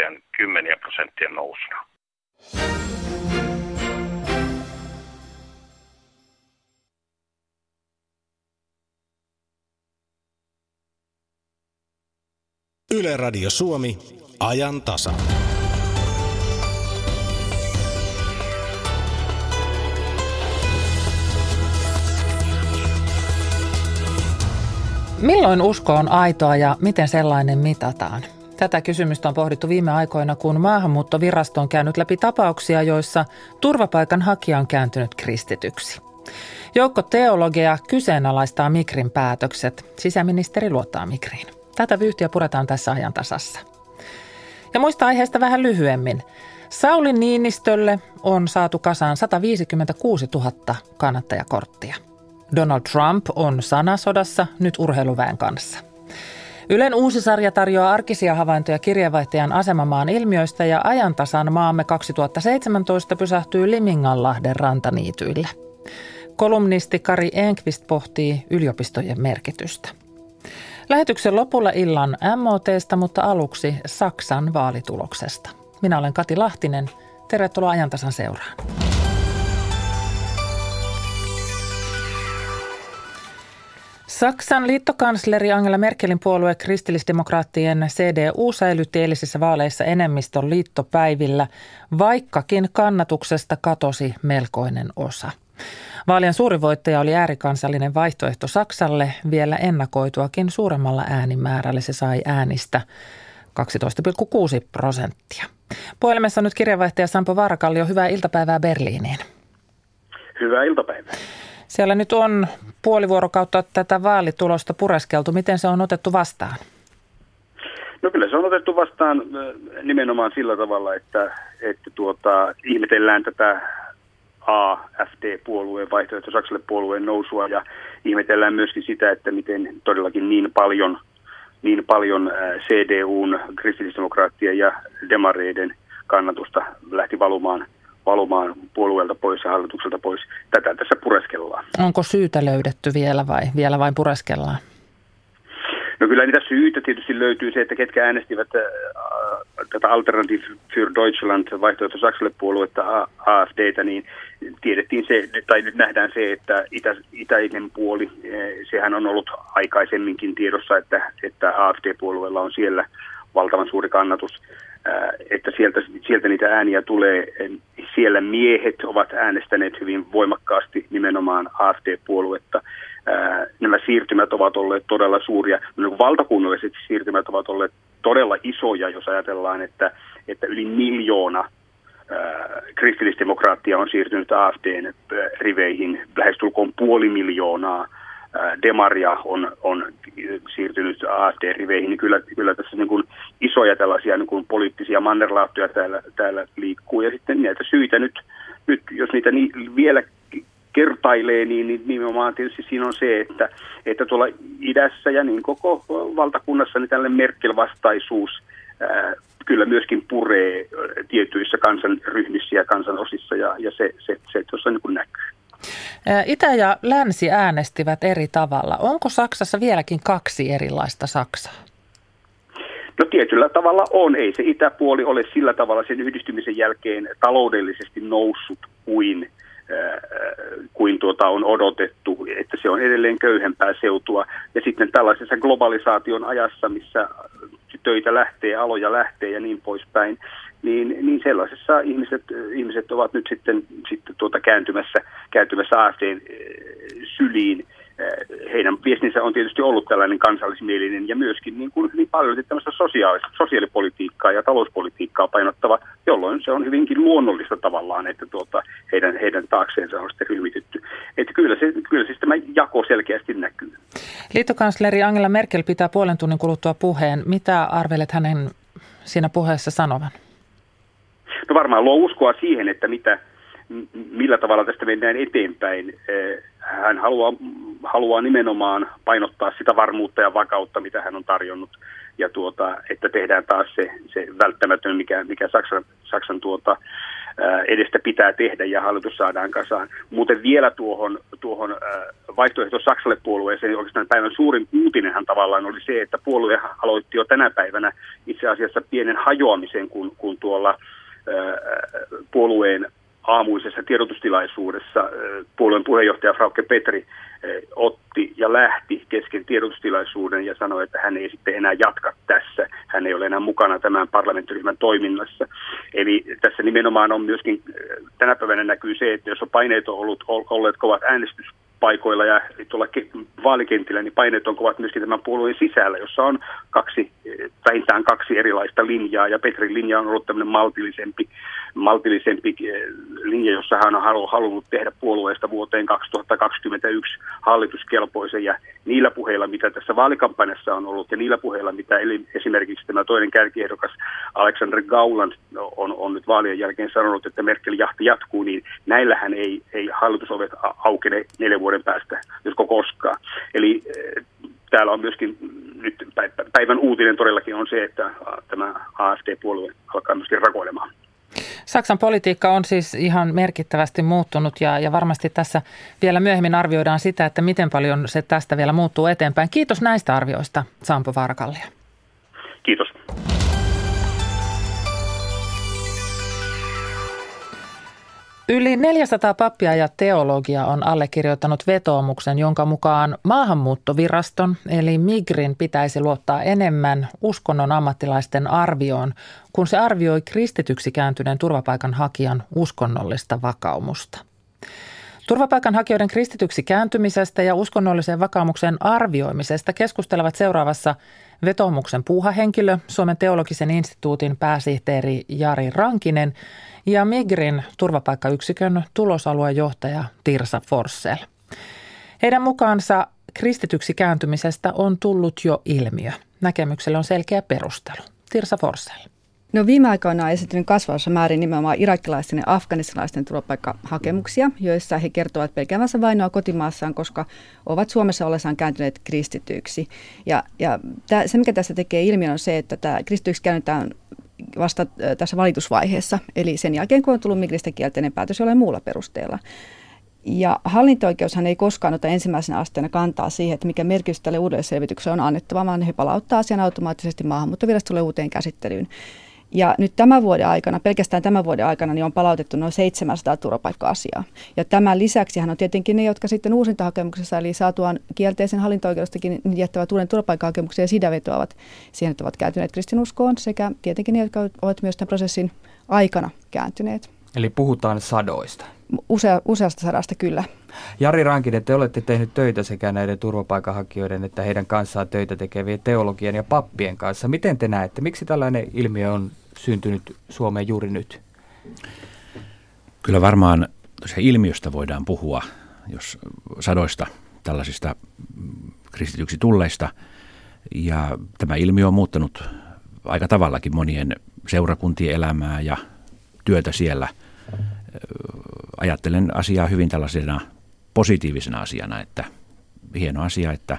BKTn kymmeniä prosenttien nousuna. Yle Radio Suomi, ajan tasa. Milloin usko on aitoa ja miten sellainen mitataan? Tätä kysymystä on pohdittu viime aikoina, kun maahanmuuttovirasto on käynyt läpi tapauksia, joissa turvapaikan hakija on kääntynyt kristityksi. Joukko teologia kyseenalaistaa Mikrin päätökset. Sisäministeri luottaa Mikriin. Tätä vyyhtiä puretaan tässä ajan tasassa. Ja muista aiheesta vähän lyhyemmin. Sauli Niinistölle on saatu kasaan 156 000 kannattajakorttia. Donald Trump on sanasodassa nyt urheiluväen kanssa. Ylen uusi sarja tarjoaa arkisia havaintoja kirjeenvaihtajan asemamaan ilmiöistä ja ajantasan maamme 2017 pysähtyy Liminganlahden rantaniityille. Kolumnisti Kari Enqvist pohtii yliopistojen merkitystä. Lähetyksen lopulla illan MOTsta, mutta aluksi Saksan vaalituloksesta. Minä olen Kati Lahtinen. Tervetuloa ajantasan seuraan. Saksan liittokansleri Angela Merkelin puolue kristillisdemokraattien CDU säilytti eilisissä vaaleissa enemmistön liittopäivillä, vaikkakin kannatuksesta katosi melkoinen osa. Vaalien suuri voittaja oli äärikansallinen vaihtoehto Saksalle vielä ennakoituakin suuremmalla äänimäärällä. Se sai äänistä 12,6 prosenttia. Puhelimessa nyt kirjeenvaihtaja Sampo Vaarakallio, hyvää iltapäivää Berliiniin. Hyvää iltapäivää. Siellä nyt on puoli vuorokautta tätä vaalitulosta pureskeltu. Miten se on otettu vastaan? No kyllä se on otettu vastaan nimenomaan sillä tavalla, että, että tuota, ihmetellään tätä AFD-puolueen vaihtoehto Saksalle puolueen nousua ja ihmetellään myöskin sitä, että miten todellakin niin paljon, niin paljon CDUn, kristillisdemokraattien ja demareiden kannatusta lähti valumaan – valumaan puolueelta pois ja hallitukselta pois. Tätä tässä pureskellaan. Onko syytä löydetty vielä vai vielä vain pureskellaan? No kyllä niitä syitä tietysti löytyy se, että ketkä äänestivät äh, tätä Alternative für Deutschland vaihtoehto Saksalle puoluetta AFDtä, niin tiedettiin se, tai nyt nähdään se, että itä, itäinen puoli, äh, sehän on ollut aikaisemminkin tiedossa, että, että AFD-puolueella on siellä valtavan suuri kannatus että sieltä, sieltä niitä ääniä tulee. Siellä miehet ovat äänestäneet hyvin voimakkaasti nimenomaan AFD-puoluetta. Nämä siirtymät ovat olleet todella suuria. Valtakunnalliset siirtymät ovat olleet todella isoja, jos ajatellaan, että, että yli miljoona kristillisdemokraattia on siirtynyt AFDn riveihin, lähestulkoon puoli miljoonaa Demaria on, on siirtynyt AFD-riveihin, niin kyllä, kyllä tässä niin kuin isoja tällaisia niin kuin poliittisia mannerlaattoja täällä, täällä liikkuu. Ja sitten näitä syitä nyt, nyt jos niitä ni, vielä kertailee, niin, niin nimenomaan tietysti siinä on se, että, että tuolla idässä ja niin koko valtakunnassa niin tällainen Merkel-vastaisuus ää, kyllä myöskin puree tietyissä kansanryhmissä ja kansanosissa ja, ja se, se, se tuossa niin kuin näkyy. Itä ja länsi äänestivät eri tavalla. Onko Saksassa vieläkin kaksi erilaista Saksaa? No tietyllä tavalla on. Ei se itäpuoli ole sillä tavalla sen yhdistymisen jälkeen taloudellisesti noussut kuin, kuin tuota on odotettu, että se on edelleen köyhempää seutua. Ja sitten tällaisessa globalisaation ajassa, missä töitä lähtee, aloja lähtee ja niin poispäin, niin, niin sellaisessa ihmiset, ihmiset ovat nyt sitten, sitten tuota kääntymässä, kääntymässä AFDn syliin. Heidän viestinsä on tietysti ollut tällainen kansallismielinen ja myöskin niin, kuin hyvin paljon tämmöistä sosiaalipolitiikkaa ja talouspolitiikkaa painottava, jolloin se on hyvinkin luonnollista tavallaan, että tuota, heidän, heidän taakseensa on sitten ryhmitetty. Että kyllä, se, kyllä siis tämä jako selkeästi näkyy. Liittokansleri Angela Merkel pitää puolen tunnin kuluttua puheen. Mitä arvelet hänen siinä puheessa sanovan? No varmaan luo uskoa siihen, että mitä, millä tavalla tästä mennään eteenpäin. Hän haluaa, haluaa nimenomaan painottaa sitä varmuutta ja vakautta, mitä hän on tarjonnut, ja tuota, että tehdään taas se, se välttämätön, mikä, mikä Saksan, Saksan tuota, edestä pitää tehdä ja hallitus saadaan kasaan. Muuten vielä tuohon, tuohon vaihtoehto Saksalle puolueeseen oikeastaan päivän suurin uutinenhan tavallaan oli se, että puolue aloitti jo tänä päivänä itse asiassa pienen hajoamisen, kun, kun tuolla puolueen aamuisessa tiedotustilaisuudessa puolueen puheenjohtaja Frauke Petri otti ja lähti kesken tiedotustilaisuuden ja sanoi, että hän ei sitten enää jatka tässä. Hän ei ole enää mukana tämän parlamenttiryhmän toiminnassa. Eli tässä nimenomaan on myöskin, tänä päivänä näkyy se, että jos on paineet on ollut, olleet kovat äänestys paikoilla ja tuolla vaalikentillä, niin paineet on kovat myöskin tämän puolueen sisällä, jossa on kaksi, vähintään kaksi erilaista linjaa, ja Petrin linja on ollut tämmöinen maltillisempi, maltillisempi eh, linja, jossa hän on halunnut tehdä puolueesta vuoteen 2021 hallituskelpoisen, ja niillä puheilla, mitä tässä vaalikampanjassa on ollut, ja niillä puheilla, mitä esimerkiksi tämä toinen kärkiehdokas Alexander Gauland on, on nyt vaalien jälkeen sanonut, että Merkel jahti jatkuu, niin näillähän ei, ei hallitusovet aukene neljä vuoden päästä, josko koskaan. Eli eh, täällä on myöskin nyt päivän uutinen todellakin on se, että tämä AFD-puolue alkaa myöskin rakoilemaan. Saksan politiikka on siis ihan merkittävästi muuttunut ja, ja varmasti tässä vielä myöhemmin arvioidaan sitä, että miten paljon se tästä vielä muuttuu eteenpäin. Kiitos näistä arvioista, Sampo Varkallia. Kiitos. Yli 400 pappia ja teologia on allekirjoittanut vetoomuksen, jonka mukaan maahanmuuttoviraston eli Migrin pitäisi luottaa enemmän uskonnon ammattilaisten arvioon, kun se arvioi kristityksi kääntyneen turvapaikanhakijan uskonnollista vakaumusta. Turvapaikanhakijoiden kristityksi kääntymisestä ja uskonnollisen vakaumuksen arvioimisesta keskustelevat seuraavassa vetoomuksen puuhahenkilö, Suomen teologisen instituutin pääsihteeri Jari Rankinen – ja Migrin turvapaikkayksikön tulosaluejohtaja Tirsa Forssell. Heidän mukaansa kristityksi kääntymisestä on tullut jo ilmiö. Näkemyksellä on selkeä perustelu. Tirsa Forssell. No viime aikoina on esiintynyt kasvavassa määrin nimenomaan irakilaisten ja afganistalaisten turvapaikkahakemuksia, joissa he kertovat pelkäämänsä vainoa kotimaassaan, koska ovat Suomessa ollessaan kääntyneet kristityiksi. Ja, ja tämä, se, mikä tässä tekee ilmiön, on se, että tämä kristityksi käännytään vasta tässä valitusvaiheessa, eli sen jälkeen kun on tullut migristä kielteinen päätös jollain muulla perusteella. Ja hallinto-oikeushan ei koskaan ota ensimmäisenä asteena kantaa siihen, että mikä merkitys tälle uudelle selvitykselle on annettava, vaan he palauttaa asian automaattisesti maahanmuuttovirastolle uuteen käsittelyyn. Ja nyt tämän vuoden aikana, pelkästään tämän vuoden aikana, niin on palautettu noin 700 turvapaikka-asiaa. Ja tämän lisäksi on tietenkin ne, jotka sitten uusintahakemuksessa, eli saatuaan kielteisen hallinto-oikeudestakin jättävät uuden turvapaikkahakemuksen ja sitä vetoavat siihen, että ovat kääntyneet kristinuskoon, sekä tietenkin ne, jotka ovat myös tämän prosessin aikana kääntyneet. Eli puhutaan sadoista. Usea, useasta sadasta kyllä. Jari Rankinen, te olette tehnyt töitä sekä näiden turvapaikanhakijoiden että heidän kanssaan töitä tekevien teologian ja pappien kanssa. Miten te näette, miksi tällainen ilmiö on syntynyt Suomeen juuri nyt? Kyllä varmaan ilmiöstä voidaan puhua, jos sadoista tällaisista kristityksi tulleista. Ja tämä ilmiö on muuttanut aika tavallakin monien seurakuntien elämää ja työtä siellä. Ajattelen asiaa hyvin tällaisena positiivisena asiana, että hieno asia, että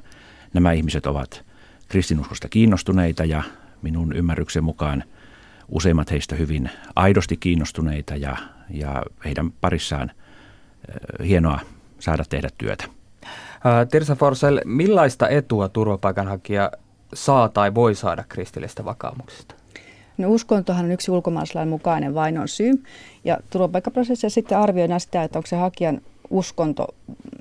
nämä ihmiset ovat kristinuskosta kiinnostuneita ja minun ymmärryksen mukaan – useimmat heistä hyvin aidosti kiinnostuneita ja, ja heidän parissaan hienoa saada tehdä työtä. Tirsa Forsell, millaista etua turvapaikanhakija saa tai voi saada kristillistä vakaumuksesta? No uskontohan on yksi ulkomaalaislain mukainen vainon syy. Ja turvapaikkaprosessissa sitten arvioidaan sitä, että onko se hakijan uskonto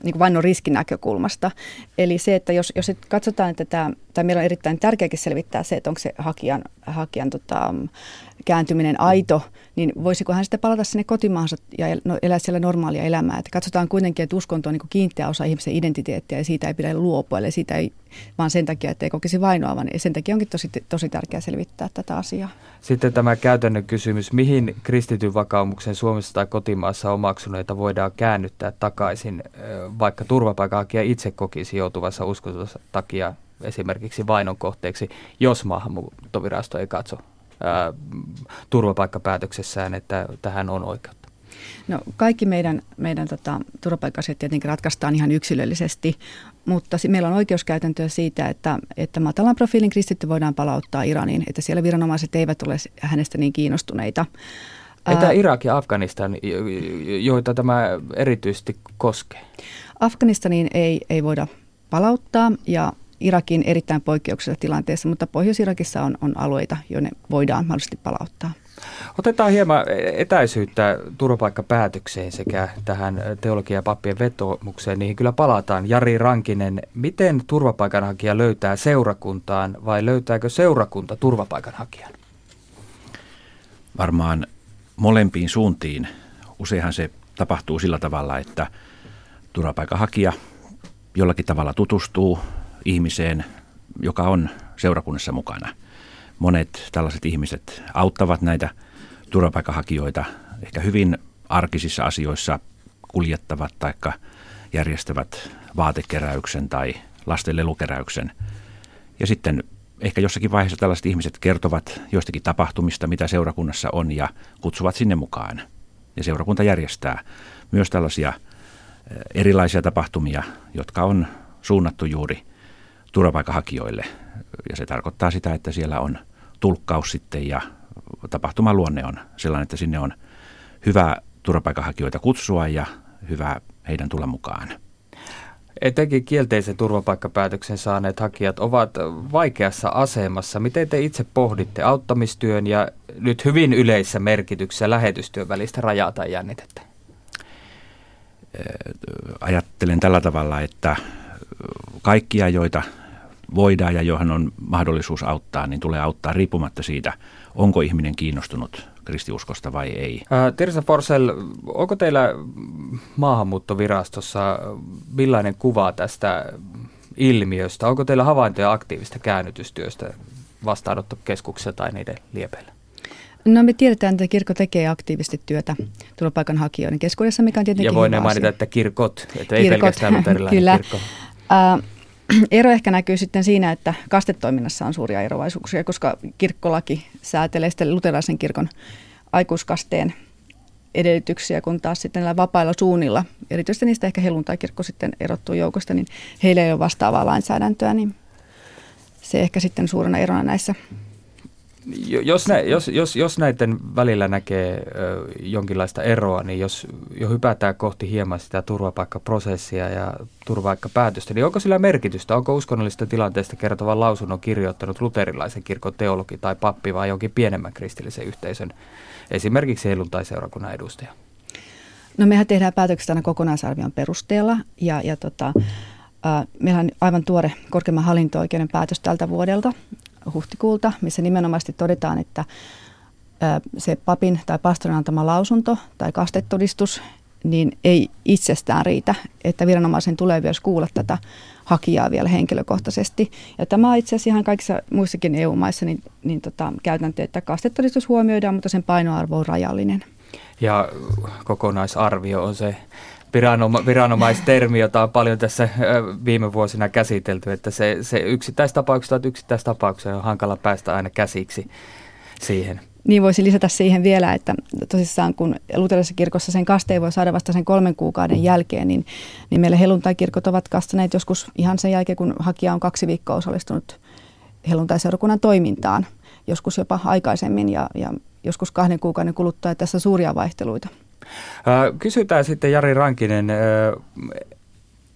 niin kuin vainon riskin näkökulmasta. Eli se, että jos, jos katsotaan, että tämä, tai meillä on erittäin tärkeäkin selvittää se, että onko se hakijan, hakijan tota, kääntyminen aito, niin voisiko hän sitten palata sinne kotimaansa ja no, elää siellä normaalia elämää. Että katsotaan kuitenkin, että uskonto on niin kiinteä osa ihmisen identiteettiä ja siitä ei pidä luopua, eli siitä ei vaan sen takia, että ei kokisi vainoa, vaan sen takia onkin tosi, tosi tärkeää selvittää tätä asiaa. Sitten tämä käytännön kysymys, mihin kristityn vakaumuksen Suomessa tai kotimaassa omaksuneita voidaan käännyttää takaisin, vaikka turvapaikanhakija itse kokisi joutuvassa uskontonsa takia esimerkiksi vainon kohteeksi, jos maahanmuuttovirasto ei katso ää, turvapaikkapäätöksessään, että tähän on oikeutta? No, kaikki meidän, meidän tota, turvapaikka tietenkin ratkaistaan ihan yksilöllisesti, mutta meillä on oikeuskäytäntöä siitä, että, että matalan profiilin kristitty voidaan palauttaa Iraniin, että siellä viranomaiset eivät ole hänestä niin kiinnostuneita. Entä Irak ja Afganistan, joita tämä erityisesti koskee? Afganistaniin ei, ei voida palauttaa ja Irakin erittäin poikkeuksellisessa tilanteessa, mutta Pohjois-Irakissa on, on alueita, joille voidaan mahdollisesti palauttaa. Otetaan hieman etäisyyttä turvapaikkapäätökseen sekä tähän teologia- ja pappien vetomukseen. Niihin kyllä palataan. Jari Rankinen, miten turvapaikanhakija löytää seurakuntaan vai löytääkö seurakunta turvapaikanhakijan? Varmaan molempiin suuntiin. Useinhan se tapahtuu sillä tavalla, että turvapaikanhakija jollakin tavalla tutustuu ihmiseen, joka on seurakunnassa mukana. Monet tällaiset ihmiset auttavat näitä turvapaikanhakijoita ehkä hyvin arkisissa asioissa kuljettavat tai järjestävät vaatekeräyksen tai lasten lelukeräyksen. Ja sitten ehkä jossakin vaiheessa tällaiset ihmiset kertovat joistakin tapahtumista, mitä seurakunnassa on ja kutsuvat sinne mukaan. Ja seurakunta järjestää myös tällaisia erilaisia tapahtumia, jotka on suunnattu juuri turvapaikanhakijoille. Ja se tarkoittaa sitä, että siellä on tulkkaus sitten ja tapahtuman luonne on sellainen, että sinne on hyvä turvapaikanhakijoita kutsua ja hyvä heidän tulla mukaan. Etenkin kielteisen turvapaikkapäätöksen saaneet hakijat ovat vaikeassa asemassa. Miten te itse pohditte auttamistyön ja nyt hyvin yleisessä merkityksessä lähetystyön välistä rajaa tai jännitettä? Ajattelen tällä tavalla, että kaikkia, joita voidaan ja johon on mahdollisuus auttaa, niin tulee auttaa riippumatta siitä, onko ihminen kiinnostunut kristiuskosta vai ei. Ää, Tirsa Forsell, onko teillä maahanmuuttovirastossa millainen kuva tästä ilmiöstä? Onko teillä havaintoja aktiivista käännytystyöstä vastaanottokeskuksessa tai niiden liepeillä? No me tiedetään, että kirkko tekee aktiivisesti työtä turvapaikanhakijoiden keskuudessa, mikä on tietenkin Ja voin mainita, että kirkot, että ei kirkot, pelkästään luterilainen kyllä. kirkko. Uh, ero ehkä näkyy sitten siinä, että kastetoiminnassa on suuria eroavaisuuksia, koska kirkkolaki säätelee sitten luterilaisen kirkon aikuiskasteen edellytyksiä, kun taas sitten näillä vapailla suunnilla, erityisesti niistä ehkä helluntai-kirkko sitten erottuu joukosta, niin heillä ei ole vastaavaa lainsäädäntöä, niin se ehkä sitten suurena erona näissä jos, nä, jos, jos, jos näiden välillä näkee ö, jonkinlaista eroa, niin jos jo hypätään kohti hieman sitä turvapaikkaprosessia ja turvapaikkapäätöstä, niin onko sillä merkitystä? Onko uskonnollista tilanteesta kertovan lausunnon kirjoittanut luterilaisen kirkon teologi tai pappi vai jonkin pienemmän kristillisen yhteisön, esimerkiksi seurakunnan edustaja? No mehän tehdään päätökset aina kokonaisarvion perusteella ja, ja tota, meillä on aivan tuore korkeimman hallinto-oikeuden päätös tältä vuodelta, huhtikuulta, missä nimenomaan todetaan, että se papin tai pastorin antama lausunto tai kastetodistus niin ei itsestään riitä, että viranomaisen tulee myös kuulla tätä hakijaa vielä henkilökohtaisesti. Ja tämä on itse asiassa ihan kaikissa muissakin EU-maissa niin, niin tota, käytäntö, että kastetodistus huomioidaan, mutta sen painoarvo on rajallinen. Ja kokonaisarvio on se viranoma, viranomaistermi, jota on paljon tässä viime vuosina käsitelty, että se, se yksittäistapauksia tai yksittäistapauksia on hankala päästä aina käsiksi siihen. Niin voisi lisätä siihen vielä, että tosissaan kun luterilaisessa kirkossa sen kasteen voi saada vasta sen kolmen kuukauden jälkeen, niin, niin meillä helluntai-kirkot ovat kastaneet joskus ihan sen jälkeen, kun hakija on kaksi viikkoa osallistunut helluntai-seurakunnan toimintaan, joskus jopa aikaisemmin ja, ja joskus kahden kuukauden kuluttua, tässä suuria vaihteluita. Kysytään sitten Jari Rankinen,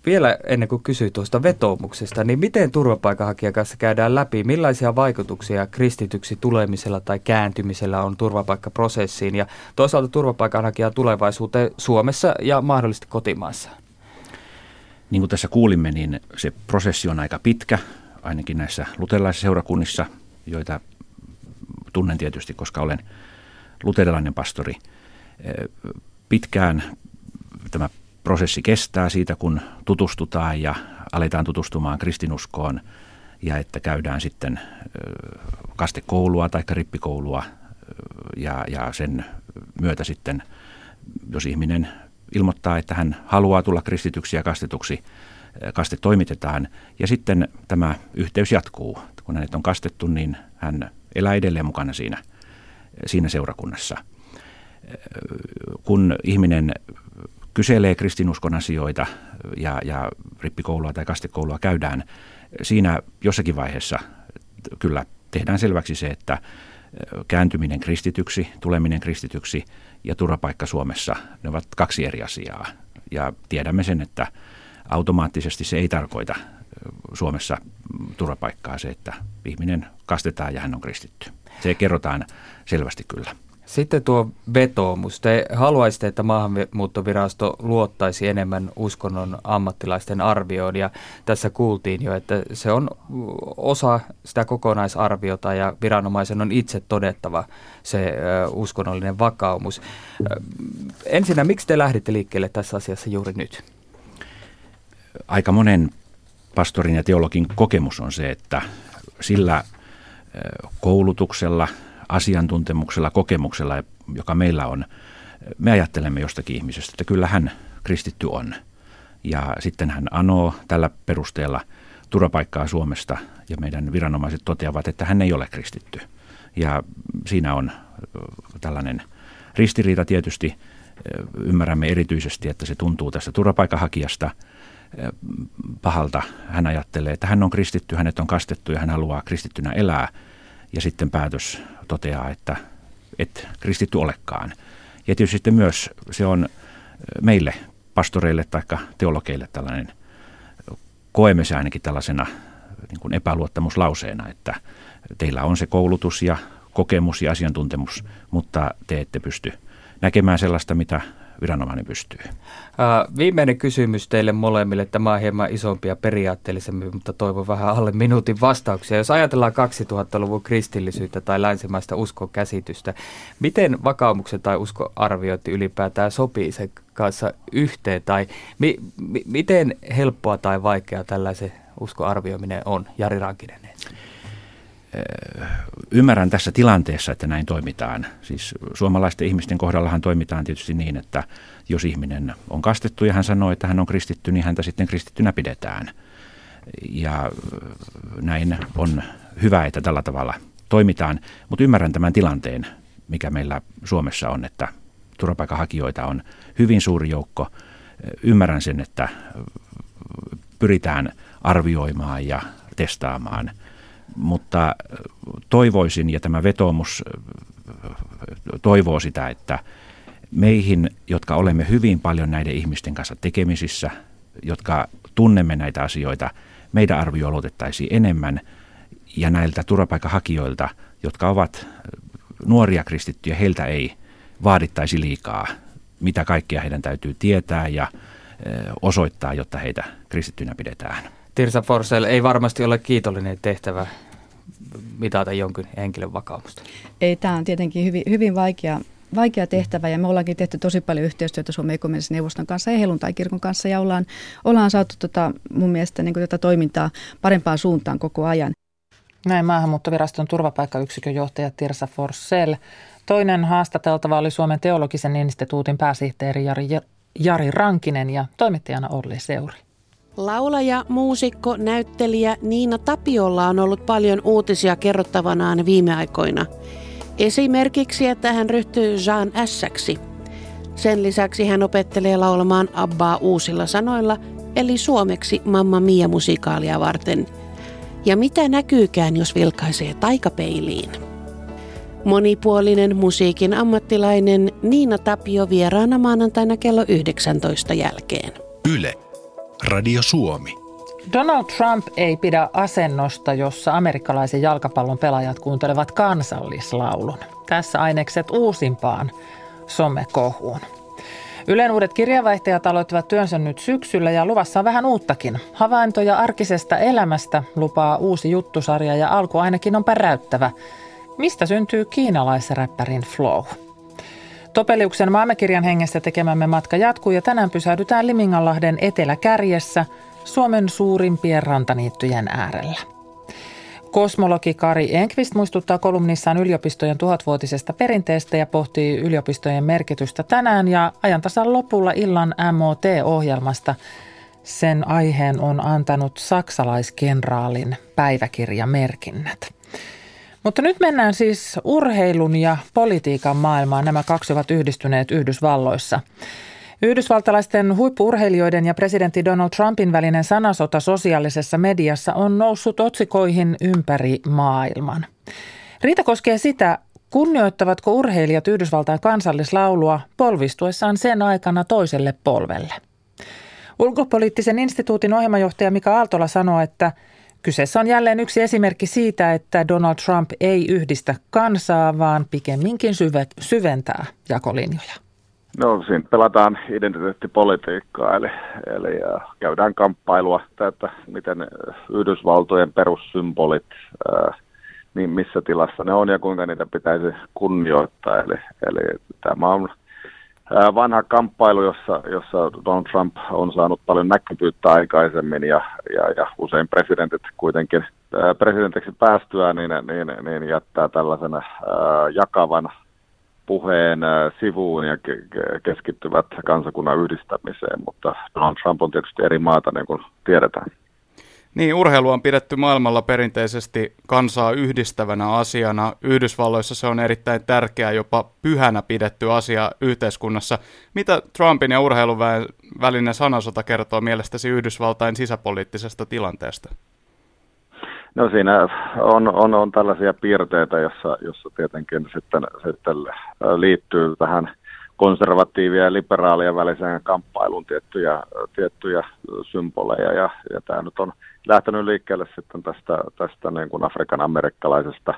vielä ennen kuin kysyy tuosta vetoomuksesta, niin miten turvapaikanhakijan kanssa käydään läpi, millaisia vaikutuksia kristityksi tulemisella tai kääntymisellä on turvapaikkaprosessiin? Ja toisaalta turvapaikanhakijan tulevaisuuteen Suomessa ja mahdollisesti kotimaassa? Niin kuin tässä kuulimme, niin se prosessi on aika pitkä, ainakin näissä luterilaisissa seurakunnissa, joita tunnen tietysti, koska olen luterilainen pastori – pitkään tämä prosessi kestää siitä, kun tutustutaan ja aletaan tutustumaan kristinuskoon ja että käydään sitten kastekoulua tai rippikoulua ja, ja sen myötä sitten, jos ihminen ilmoittaa, että hän haluaa tulla kristityksi ja kastetuksi, kaste toimitetaan ja sitten tämä yhteys jatkuu. Kun hänet on kastettu, niin hän elää edelleen mukana siinä, siinä seurakunnassa – kun ihminen kyselee kristinuskon asioita ja, ja rippikoulua tai kastekoulua käydään, siinä jossakin vaiheessa kyllä tehdään selväksi se, että kääntyminen kristityksi, tuleminen kristityksi ja turvapaikka Suomessa, ne ovat kaksi eri asiaa. Ja tiedämme sen, että automaattisesti se ei tarkoita Suomessa turvapaikkaa se, että ihminen kastetaan ja hän on kristitty. Se kerrotaan selvästi kyllä. Sitten tuo vetoomus. Te haluaisitte, että maahanmuuttovirasto luottaisi enemmän uskonnon ammattilaisten arvioon ja tässä kuultiin jo, että se on osa sitä kokonaisarviota ja viranomaisen on itse todettava se uskonnollinen vakaumus. Ensinnä, miksi te lähditte liikkeelle tässä asiassa juuri nyt? Aika monen pastorin ja teologin kokemus on se, että sillä koulutuksella – asiantuntemuksella, kokemuksella, joka meillä on, me ajattelemme jostakin ihmisestä, että kyllä hän kristitty on. Ja sitten hän anoo tällä perusteella turvapaikkaa Suomesta ja meidän viranomaiset toteavat, että hän ei ole kristitty. Ja siinä on tällainen ristiriita tietysti. Ymmärrämme erityisesti, että se tuntuu tästä turvapaikanhakijasta pahalta. Hän ajattelee, että hän on kristitty, hänet on kastettu ja hän haluaa kristittynä elää – ja sitten päätös toteaa, että et kristitty olekaan. Ja tietysti sitten myös se on meille pastoreille tai teologeille tällainen, koemme se ainakin tällaisena niin kuin epäluottamuslauseena, että teillä on se koulutus ja kokemus ja asiantuntemus, mutta te ette pysty näkemään sellaista, mitä viranomainen pystyy. Viimeinen kysymys teille molemmille. Tämä on hieman isompi ja periaatteellisempi, mutta toivon vähän alle minuutin vastauksia. Jos ajatellaan 2000-luvun kristillisyyttä tai länsimaista uskokäsitystä, miten vakaumuksen tai uskoarviointi ylipäätään sopii sen kanssa yhteen? Tai mi- mi- miten helppoa tai vaikeaa tällaisen uskoarvioiminen on? Jari Rankinen ymmärrän tässä tilanteessa, että näin toimitaan. Siis suomalaisten ihmisten kohdallahan toimitaan tietysti niin, että jos ihminen on kastettu ja hän sanoo, että hän on kristitty, niin häntä sitten kristittynä pidetään. Ja näin on hyvä, että tällä tavalla toimitaan, mutta ymmärrän tämän tilanteen, mikä meillä Suomessa on, että turvapaikanhakijoita on hyvin suuri joukko. Ymmärrän sen, että pyritään arvioimaan ja testaamaan – mutta toivoisin, ja tämä vetoomus toivoo sitä, että meihin, jotka olemme hyvin paljon näiden ihmisten kanssa tekemisissä, jotka tunnemme näitä asioita, meidän arvio aloitettaisiin enemmän, ja näiltä turvapaikanhakijoilta, jotka ovat nuoria kristittyjä, heiltä ei vaadittaisi liikaa, mitä kaikkea heidän täytyy tietää ja osoittaa, jotta heitä kristittynä pidetään. Tirsa Forsell ei varmasti ole kiitollinen tehtävä mitata jonkin henkilön vakaumusta. Ei, tämä on tietenkin hyvin, hyvin vaikea, vaikea tehtävä ja me ollaankin tehty tosi paljon yhteistyötä Suomen ekumeenisen neuvoston kanssa ja helluntai-kirkon kanssa ja ollaan, ollaan saatu tota, mun mielestä niin tätä toimintaa parempaan suuntaan koko ajan. Näin maahanmuuttoviraston turvapaikkayksikön johtaja Tirsa Forsell. Toinen haastateltava oli Suomen teologisen instituutin pääsihteeri Jari, Jari Rankinen ja toimittajana Olli Seuri. Laulaja, muusikko, näyttelijä Niina Tapiolla on ollut paljon uutisia kerrottavanaan viime aikoina. Esimerkiksi, että hän ryhtyy Jean Ässäksi. Sen lisäksi hän opettelee laulamaan Abbaa uusilla sanoilla, eli suomeksi Mamma Mia musikaalia varten. Ja mitä näkyykään, jos vilkaisee taikapeiliin? Monipuolinen musiikin ammattilainen Niina Tapio vieraana maanantaina kello 19 jälkeen. Yle. Radio Suomi. Donald Trump ei pidä asennosta, jossa amerikkalaisen jalkapallon pelaajat kuuntelevat kansallislaulun. Tässä ainekset uusimpaan somekohuun. Ylen uudet kirjavaihtajat aloittavat työnsä nyt syksyllä ja luvassa on vähän uuttakin. Havaintoja arkisesta elämästä lupaa uusi juttusarja ja alku ainakin on päräyttävä. Mistä syntyy kiinalaisräppärin flow? Topeliuksen maamekirjan hengessä tekemämme matka jatkuu ja tänään pysähdytään Liminganlahden eteläkärjessä Suomen suurimpien rantaniittyjen äärellä. Kosmologi Kari Enqvist muistuttaa kolumnissaan yliopistojen tuhatvuotisesta perinteestä ja pohtii yliopistojen merkitystä tänään ja ajantasan lopulla illan MOT-ohjelmasta. Sen aiheen on antanut saksalaiskenraalin päiväkirjamerkinnät. Mutta nyt mennään siis urheilun ja politiikan maailmaan. Nämä kaksi ovat yhdistyneet Yhdysvalloissa. Yhdysvaltalaisten huippuurheilijoiden ja presidentti Donald Trumpin välinen sanasota sosiaalisessa mediassa on noussut otsikoihin ympäri maailman. Riita koskee sitä, kunnioittavatko urheilijat Yhdysvaltain kansallislaulua polvistuessaan sen aikana toiselle polvelle. Ulkopoliittisen instituutin ohjelmajohtaja Mika Aaltola sanoo, että kyseessä on jälleen yksi esimerkki siitä, että Donald Trump ei yhdistä kansaa, vaan pikemminkin syventää jakolinjoja. No siinä pelataan identiteettipolitiikkaa, eli, eli käydään kamppailua, että miten Yhdysvaltojen perussymbolit, niin missä tilassa ne on ja kuinka niitä pitäisi kunnioittaa. Eli, eli tämä on vanha kamppailu, jossa, jossa Donald Trump on saanut paljon näkyvyyttä aikaisemmin ja, ja, ja usein presidentit kuitenkin presidentiksi päästyään niin, niin, niin jättää tällaisen jakavan puheen sivuun ja keskittyvät kansakunnan yhdistämiseen, mutta Donald Trump on tietysti eri maata, niin kuin tiedetään. Niin, urheilu on pidetty maailmalla perinteisesti kansaa yhdistävänä asiana. Yhdysvalloissa se on erittäin tärkeä, jopa pyhänä pidetty asia yhteiskunnassa. Mitä Trumpin ja urheilun välinen sanasota kertoo mielestäsi Yhdysvaltain sisäpoliittisesta tilanteesta? No siinä on, on, on tällaisia piirteitä, jossa, jossa tietenkin sitten, sitten liittyy tähän konservatiivia ja liberaalia väliseen kamppailuun tiettyjä, tiettyjä symboleja ja, ja tämä nyt on lähtenyt liikkeelle sitten tästä, tästä niin kuin Afrikan amerikkalaisesta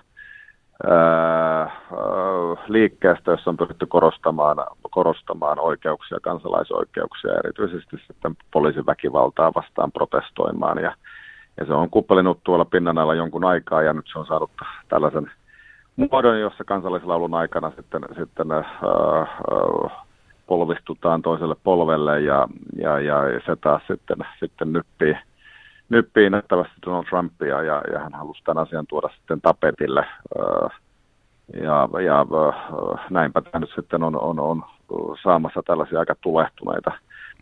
liikkeestä, jossa on pyritty korostamaan, korostamaan oikeuksia, kansalaisoikeuksia, erityisesti sitten poliisin väkivaltaa vastaan protestoimaan. Ja ja se on kuppelinut tuolla pinnan alla jonkun aikaa ja nyt se on saanut tällaisen muodon, jossa kansallislaulun aikana sitten, sitten äh, äh, polvistutaan toiselle polvelle ja, ja, ja se taas sitten, sitten nyppii, nyppii nähtävästi Donald Trumpia ja, ja hän halusi tämän asian tuoda sitten tapetille. Ja, ja näinpä tämä nyt sitten on, on, on saamassa tällaisia aika tulehtuneita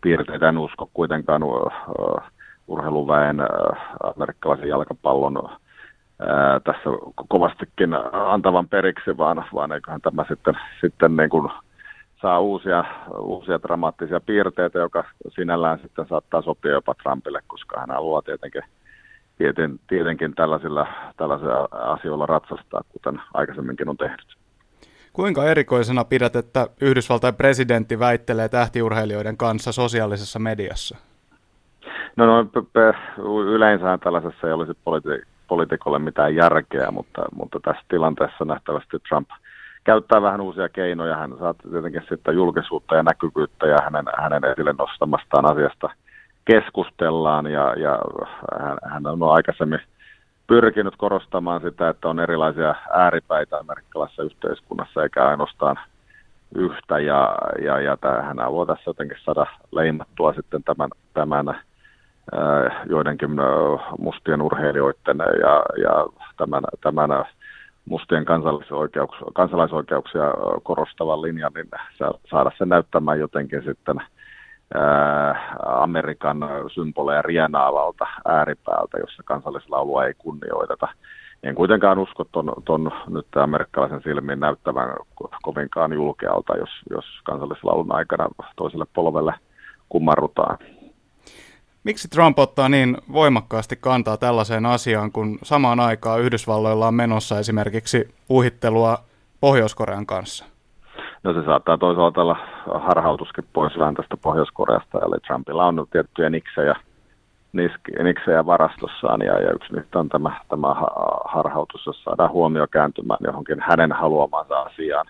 piirteitä. En usko kuitenkaan urheiluväen amerikkalaisen jalkapallon tässä kovastikin antavan periksi, vaan, vaan eiköhän tämä sitten, sitten niin kuin saa uusia, uusia dramaattisia piirteitä, joka sinällään sitten saattaa sopia jopa Trumpille, koska hän haluaa tietenkin, tieten, tietenkin tällaisilla, tällaisilla asioilla ratsastaa, kuten aikaisemminkin on tehnyt. Kuinka erikoisena pidät, että Yhdysvaltain presidentti väittelee tähtiurheilijoiden kanssa sosiaalisessa mediassa? No, no yleensä tällaisessa ei olisi politi- poliitikolle mitään järkeä, mutta, mutta tässä tilanteessa nähtävästi Trump käyttää vähän uusia keinoja. Hän saa tietenkin sitten julkisuutta ja näkyvyyttä ja hänen, hänen esille nostamastaan asiasta keskustellaan ja, ja hän, hän on aikaisemmin pyrkinyt korostamaan sitä, että on erilaisia ääripäitä amerikkalaisessa yhteiskunnassa eikä ainoastaan yhtä ja, ja, ja hän haluaa tässä jotenkin saada leimattua sitten tämän, tämän joidenkin mustien urheilijoiden ja, ja tämän, tämän mustien kansalaisoikeuksia, korostavan linjan, niin saada sen näyttämään jotenkin sitten Amerikan symboleja rienaavalta ääripäältä, jossa kansallislaulua ei kunnioiteta. En kuitenkaan usko ton, ton nyt amerikkalaisen silmiin näyttävän kovinkaan julkealta, jos, jos kansallislaulun aikana toiselle polvelle kumarrutaan. Miksi Trump ottaa niin voimakkaasti kantaa tällaiseen asiaan, kun samaan aikaan Yhdysvalloilla on menossa esimerkiksi uhittelua Pohjois-Korean kanssa? No se saattaa toisaalta olla harhautuskin pois vähän tästä Pohjois-Koreasta, eli Trumpilla on tiettyjä niksejä, niksejä varastossaan, ja, ja yksi niistä on tämä, tämä harhautus, jossa saadaan huomio kääntymään johonkin hänen haluamansa asiaan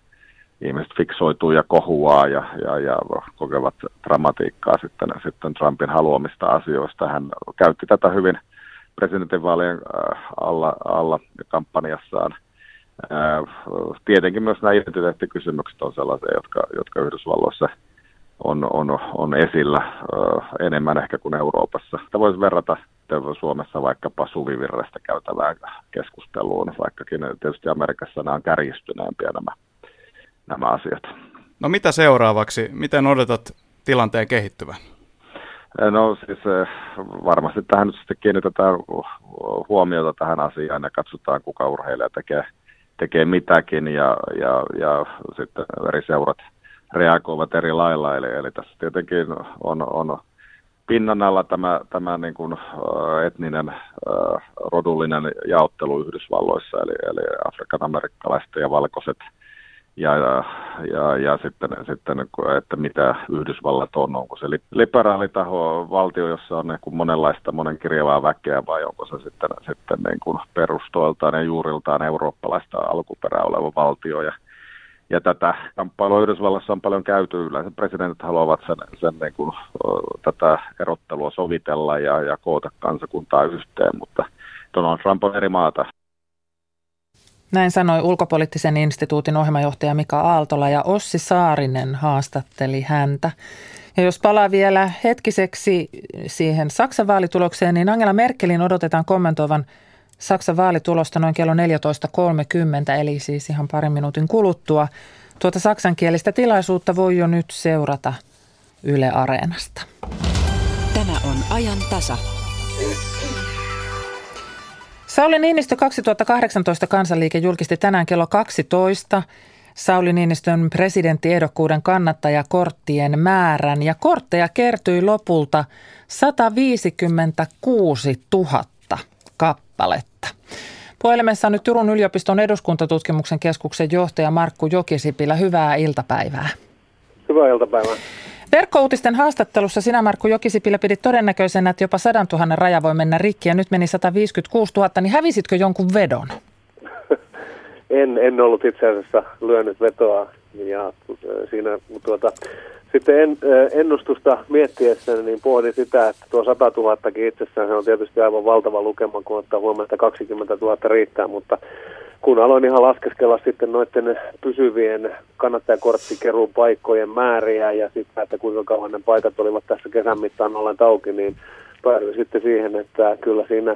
ihmiset fiksoituu ja kohuaa ja, ja, ja kokevat dramatiikkaa sitten, sitten Trumpin haluamista asioista. Hän käytti tätä hyvin presidentinvaalien äh, alla, alla kampanjassaan. Äh, tietenkin myös nämä identiteettikysymykset on sellaisia, jotka, jotka Yhdysvalloissa on, on, on esillä äh, enemmän ehkä kuin Euroopassa. Tämä voisi verrata Suomessa vaikkapa suvivirrestä käytävään keskusteluun, vaikkakin tietysti Amerikassa nämä on kärjistyneempiä nämä nämä asiat. No mitä seuraavaksi? Miten odotat tilanteen kehittyvän? No siis varmasti tähän nyt sitten kiinnitetään huomiota tähän asiaan ja katsotaan kuka urheilija tekee, tekee mitäkin ja, ja, ja sitten eri seurat reagoivat eri lailla. Eli, eli tässä tietenkin on, on pinnan alla tämä, tämä niin kuin, etninen rodullinen jaottelu Yhdysvalloissa, eli, eli Afrikan amerikkalaiset ja valkoiset – ja, ja, ja, ja sitten, sitten, että mitä Yhdysvallat on, onko se liberaali taho, valtio, jossa on niin monenlaista monenkirjavaa väkeä vai onko se sitten, sitten niin kuin perustoiltaan ja juuriltaan eurooppalaista alkuperää oleva valtio. Ja, ja tätä kamppailua Yhdysvallassa on paljon käyty. Yleensä presidentit haluavat sen, sen niin kuin, tätä erottelua sovitella ja, ja koota kansakuntaa yhteen, mutta Donald Trump on eri maata. Näin sanoi ulkopoliittisen instituutin ohjelmajohtaja Mika Aaltola ja Ossi Saarinen haastatteli häntä. Ja jos palaa vielä hetkiseksi siihen Saksan vaalitulokseen, niin Angela Merkelin odotetaan kommentoivan Saksan vaalitulosta noin kello 14.30, eli siis ihan parin minuutin kuluttua. Tuota saksankielistä tilaisuutta voi jo nyt seurata Yle Areenasta. Tämä on ajan tasa. Sauli Niinistö 2018 kansanliike julkisti tänään kello 12 Sauli Niinistön presidenttiehdokkuuden kannattajakorttien määrän ja kortteja kertyi lopulta 156 000 kappaletta. Puhelimessa on nyt Turun yliopiston eduskuntatutkimuksen keskuksen johtaja Markku Jokisipilä. Hyvää iltapäivää. Hyvää iltapäivää. Verkkouutisten haastattelussa sinä Markku Jokisipilä pidit todennäköisenä, että jopa 100 000 raja voi mennä rikki ja nyt meni 156 000, niin hävisitkö jonkun vedon? en, en ollut itse asiassa lyönyt vetoa ja äh, siinä tuota, sitten en, äh, ennustusta miettiessä niin pohdin sitä, että tuo 100 000 itsessään se on tietysti aivan valtava lukema, kun ottaa huomioon, että 20 000 riittää, mutta kun aloin ihan laskeskella sitten noiden pysyvien kannattajakorttikeruun paikkojen määriä ja sitten, että kuinka kauan ne paikat olivat tässä kesän mittaan ollen auki, niin päädyin sitten siihen, että kyllä siinä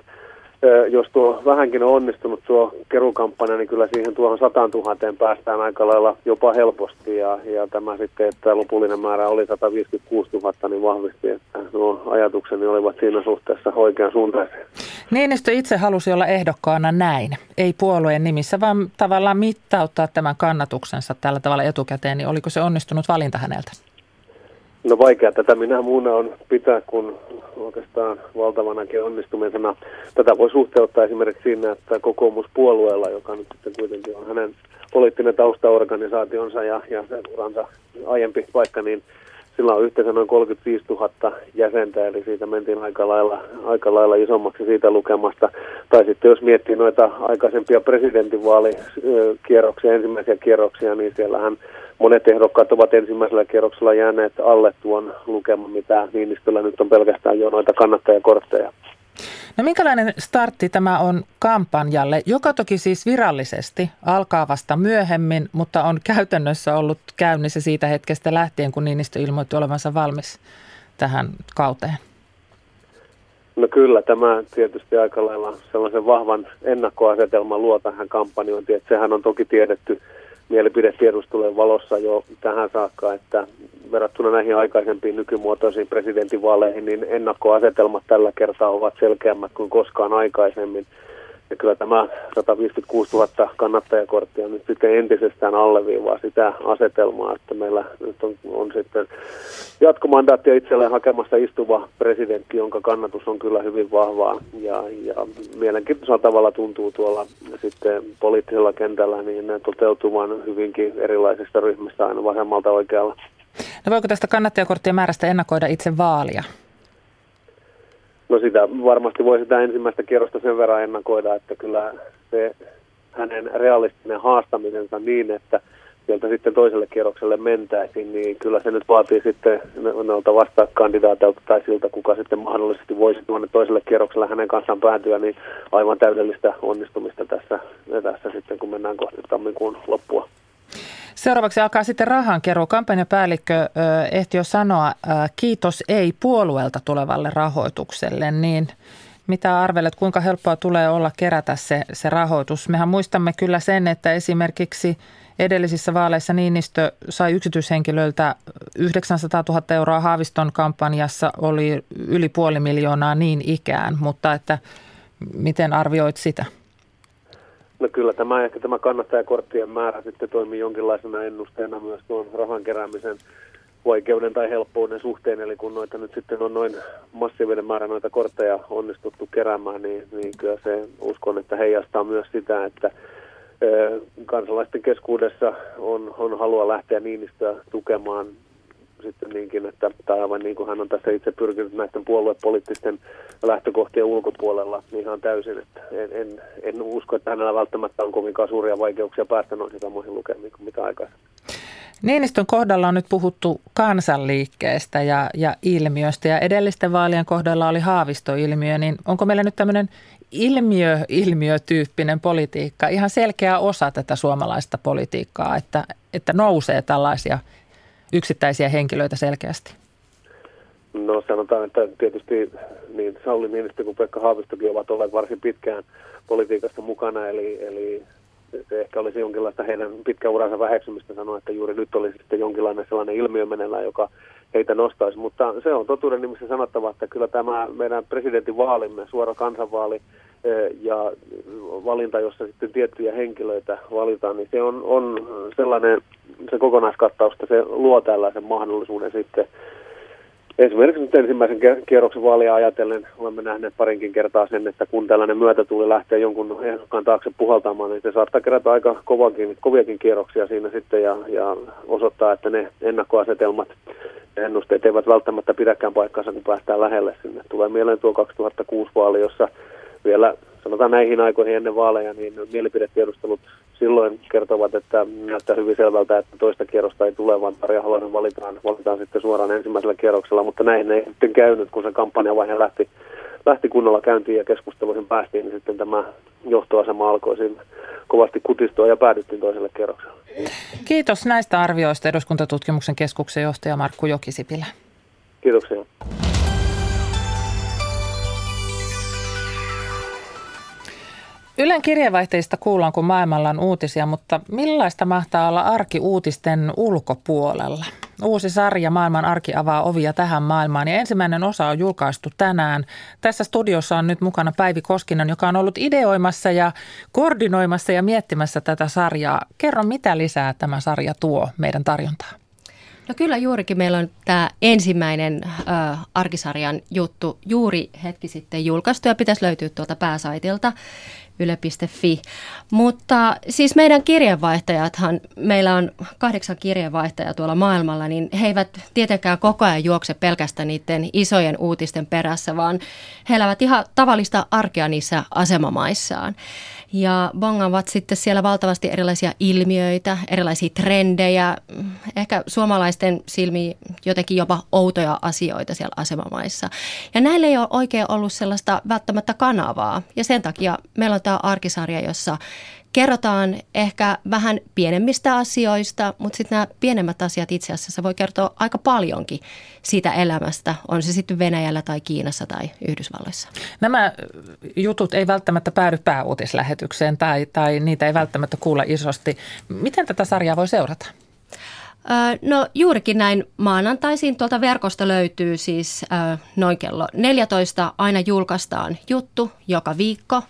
jos tuo vähänkin on onnistunut tuo kerukampanja, niin kyllä siihen tuohon 100 000 päästään aika lailla jopa helposti. Ja, ja tämä sitten, että lopullinen määrä oli 156 000, niin vahvisti, että nuo ajatukseni olivat siinä suhteessa oikean suuntaisia. Niinistö itse halusi olla ehdokkaana näin, ei puolueen nimissä, vaan tavallaan mittauttaa tämän kannatuksensa tällä tavalla etukäteen, niin oliko se onnistunut valinta häneltä? No vaikea tätä minä muuna on pitää, kun oikeastaan valtavanakin onnistumisena. Tätä voi suhteuttaa esimerkiksi siinä, että kokoomuspuolueella, joka nyt sitten kuitenkin on hänen poliittinen taustaorganisaationsa ja, ja sen uransa aiempi paikka, niin sillä on yhteensä noin 35 000 jäsentä, eli siitä mentiin aika lailla, aika lailla isommaksi siitä lukemasta. Tai sitten jos miettii noita aikaisempia presidentinvaalikierroksia, ensimmäisiä kierroksia, niin siellähän monet ehdokkaat ovat ensimmäisellä kierroksella jääneet alle tuon lukeman, mitä Niinistöllä nyt on pelkästään jo noita kannattajakortteja. No minkälainen startti tämä on kampanjalle, joka toki siis virallisesti alkaa vasta myöhemmin, mutta on käytännössä ollut käynnissä siitä hetkestä lähtien, kun Niinistö ilmoitti olevansa valmis tähän kauteen? No kyllä, tämä tietysti aika lailla sellaisen vahvan ennakkoasetelman luo tähän kampanjointiin, että sehän on toki tiedetty mielipidetiedustelujen valossa jo tähän saakka, että verrattuna näihin aikaisempiin nykymuotoisiin presidentinvaaleihin, niin ennakkoasetelmat tällä kertaa ovat selkeämmät kuin koskaan aikaisemmin. Ja kyllä tämä 156 000 kannattajakorttia nyt sitten entisestään alleviivaa sitä asetelmaa, että meillä nyt on, on sitten jatkomandaattia itselleen hakemassa istuva presidentti, jonka kannatus on kyllä hyvin vahvaa. Ja, ja mielenkiintoisella tavalla tuntuu tuolla sitten poliittisella kentällä niin ne toteutuvan hyvinkin erilaisista ryhmistä aina vasemmalta oikealla. No voiko tästä kannattajakorttien määrästä ennakoida itse vaalia? No sitä varmasti voi sitä ensimmäistä kierrosta sen verran ennakoida, että kyllä se hänen realistinen haastamisensa niin, että sieltä sitten toiselle kierrokselle mentäisiin, niin kyllä se nyt vaatii sitten noilta vasta kandidaateilta tai siltä, kuka sitten mahdollisesti voisi tuonne toiselle kierrokselle hänen kanssaan päätyä, niin aivan täydellistä onnistumista tässä, tässä sitten, kun mennään kohti tammikuun loppua. Seuraavaksi alkaa sitten rahankeruu. Kampanjapäällikkö ehti jo sanoa kiitos ei puolueelta tulevalle rahoitukselle, niin mitä arvelet, kuinka helppoa tulee olla kerätä se, se rahoitus? Mehän muistamme kyllä sen, että esimerkiksi edellisissä vaaleissa Niinistö sai yksityishenkilöiltä 900 000 euroa Haaviston kampanjassa, oli yli puoli miljoonaa niin ikään, mutta että miten arvioit sitä? No kyllä tämä ehkä tämä kannattajakorttien määrä sitten toimii jonkinlaisena ennusteena myös tuon rahan keräämisen vaikeuden tai helppouden suhteen, eli kun noita nyt sitten on noin massiivinen määrä noita kortteja onnistuttu keräämään, niin, niin kyllä se uskon, että heijastaa myös sitä, että kansalaisten keskuudessa on, on halua lähteä Niinistöä tukemaan sitten niinkin, että tai aivan niin kuin hän on tässä itse pyrkinyt näiden puoluepoliittisten lähtökohtien ulkopuolella niin ihan täysin, että en, en, en usko, että hänellä välttämättä on kovinkaan suuria vaikeuksia päästä noihin samoihin lukemiin kuin mitä aikaisemmin. Niinistön kohdalla on nyt puhuttu kansanliikkeestä ja, ja ilmiöstä ja edellisten vaalien kohdalla oli haavistoilmiö, niin onko meillä nyt tämmöinen ilmiö, ilmiötyyppinen politiikka ihan selkeä osa tätä suomalaista politiikkaa, että, että nousee tällaisia yksittäisiä henkilöitä selkeästi? No sanotaan, että tietysti niin Sauli Niinistö kuin Pekka Haavistokin ovat olleet varsin pitkään politiikasta mukana, eli, eli ehkä olisi jonkinlaista heidän pitkäuransa väheksymistä sanoa, että juuri nyt olisi sitten jonkinlainen sellainen ilmiö meneillään, joka heitä nostaisi. Mutta se on totuuden nimissä sanottava, että kyllä tämä meidän presidentin vaalimme, suora kansanvaali ja valinta, jossa sitten tiettyjä henkilöitä valitaan, niin se on, on sellainen, se kokonaiskattausta, se luo tällaisen mahdollisuuden sitten Esimerkiksi nyt ensimmäisen kierroksen vaalia ajatellen olemme nähneet parinkin kertaa sen, että kun tällainen myötätuli lähtee jonkun ehdokkaan taakse puhaltamaan, niin se saattaa kerätä aika kovakin, koviakin kierroksia siinä sitten ja, ja osoittaa, että ne ennakkoasetelmat ennusteet eivät välttämättä pidäkään paikkansa, kun päästään lähelle sinne. Tulee mieleen tuo 2006 vaali, jossa vielä sanotaan näihin aikoihin ennen vaaleja, niin mielipidetiedustelut silloin kertovat, että näyttää hyvin selvältä, että toista kierrosta ei tule, vaan Tarja Halonen valitaan, valitaan sitten suoraan ensimmäisellä kierroksella, mutta näin ei sitten käynyt, kun se kampanjavaihe lähti, lähti kunnolla käyntiin ja keskusteluihin päästiin, niin sitten tämä johtoasema alkoi siinä kovasti kutistua ja päädyttiin toiselle kierrokselle. Kiitos näistä arvioista eduskuntatutkimuksen keskuksen johtaja Markku Jokisipilä. Kiitoksia. Ylen kirjeenvaihteista kuullaan, kun maailmalla on uutisia, mutta millaista mahtaa olla arki uutisten ulkopuolella? Uusi sarja Maailman arki avaa ovia tähän maailmaan ja ensimmäinen osa on julkaistu tänään. Tässä studiossa on nyt mukana Päivi Koskinen, joka on ollut ideoimassa ja koordinoimassa ja miettimässä tätä sarjaa. Kerro, mitä lisää tämä sarja tuo meidän tarjontaan? No kyllä juurikin meillä on tämä ensimmäinen äh, arkisarjan juttu juuri hetki sitten julkaistu ja pitäisi löytyä tuolta pääsaitilta yle.fi. Mutta siis meidän kirjeenvaihtajathan, meillä on kahdeksan kirjeenvaihtajaa tuolla maailmalla, niin he eivät tietenkään koko ajan juokse pelkästään niiden isojen uutisten perässä, vaan he elävät ihan tavallista arkea niissä asemamaissaan ja bongavat sitten siellä valtavasti erilaisia ilmiöitä, erilaisia trendejä, ehkä suomalaisten silmiin jotenkin jopa outoja asioita siellä asemamaissa. Ja näille ei ole oikein ollut sellaista välttämättä kanavaa ja sen takia meillä on tämä arkisarja, jossa kerrotaan ehkä vähän pienemmistä asioista, mutta sitten nämä pienemmät asiat itse asiassa voi kertoa aika paljonkin siitä elämästä, on se sitten Venäjällä tai Kiinassa tai Yhdysvalloissa. Nämä jutut ei välttämättä päädy pääuutislähetykseen tai, tai niitä ei välttämättä kuulla isosti. Miten tätä sarjaa voi seurata? No juurikin näin maanantaisin tuolta verkosta löytyy siis noin kello 14 aina julkaistaan juttu joka viikko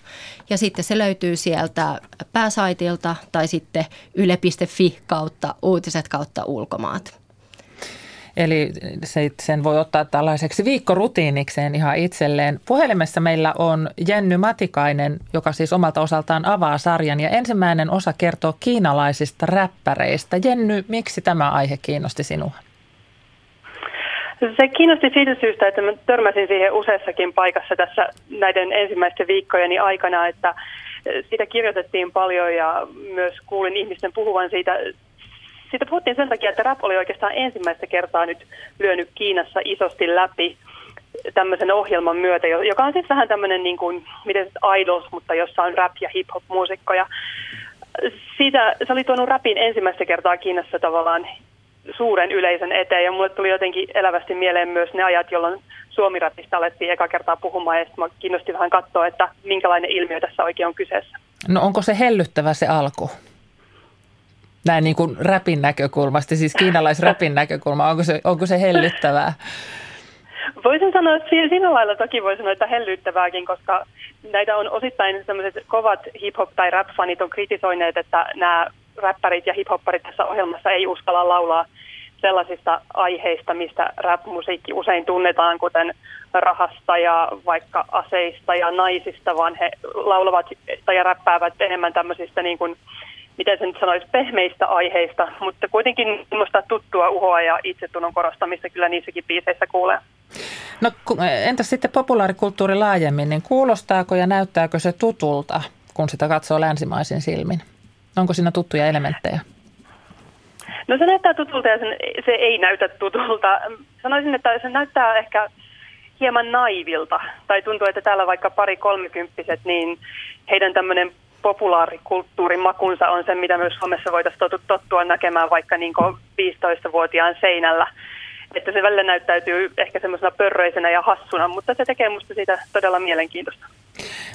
ja sitten se löytyy sieltä pääsaitilta tai sitten yle.fi kautta uutiset kautta ulkomaat. Eli se, sen voi ottaa tällaiseksi viikkorutiinikseen ihan itselleen. Puhelimessa meillä on Jenny Matikainen, joka siis omalta osaltaan avaa sarjan. Ja ensimmäinen osa kertoo kiinalaisista räppäreistä. Jenny, miksi tämä aihe kiinnosti sinua? Se kiinnosti siitä syystä, että mä törmäsin siihen useassakin paikassa tässä näiden ensimmäisten viikkojeni aikana, että siitä kirjoitettiin paljon ja myös kuulin ihmisten puhuvan siitä siitä puhuttiin sen takia, että rap oli oikeastaan ensimmäistä kertaa nyt lyönyt Kiinassa isosti läpi tämmöisen ohjelman myötä, joka on siis vähän tämmöinen niin kuin, miten idols, mutta jossa on rap- ja hip-hop-muusikkoja. Siitä, se oli tuonut rapin ensimmäistä kertaa Kiinassa tavallaan suuren yleisön eteen ja mulle tuli jotenkin elävästi mieleen myös ne ajat, jolloin suomirapista alettiin eka kertaa puhumaan ja sitten mä kiinnosti vähän katsoa, että minkälainen ilmiö tässä oikein on kyseessä. No onko se hellyttävä se alku? Näin niin kuin räpin näkökulmasta, siis kiinalaisräpin näkökulma, onko se, onko se hellyttävää? Voisin sanoa, että siinä lailla toki voi sanoa, että hellyttävääkin, koska näitä on osittain sellaiset kovat hip-hop- tai rap-fanit on kritisoineet, että nämä räppärit ja hip-hopparit tässä ohjelmassa ei uskalla laulaa sellaisista aiheista, mistä rap-musiikki usein tunnetaan, kuten rahasta ja vaikka aseista ja naisista, vaan he laulavat ja räppäävät enemmän tämmöisistä niin kuin, miten se nyt sanoisi, pehmeistä aiheista, mutta kuitenkin minusta tuttua uhoa ja itsetunnon korostamista kyllä niissäkin biiseissä kuulee. No entäs sitten populaarikulttuuri laajemmin, niin kuulostaako ja näyttääkö se tutulta, kun sitä katsoo länsimaisin silmin? Onko siinä tuttuja elementtejä? No se näyttää tutulta ja sen, se ei näytä tutulta. Sanoisin, että se näyttää ehkä hieman naivilta. Tai tuntuu, että täällä vaikka pari kolmikymppiset, niin heidän tämmöinen populaarikulttuurin makunsa on se, mitä myös Suomessa voitaisiin tottua näkemään vaikka niin 15-vuotiaan seinällä. Että se välillä näyttäytyy ehkä semmoisena pörröisenä ja hassuna, mutta se tekee musta siitä todella mielenkiintoista.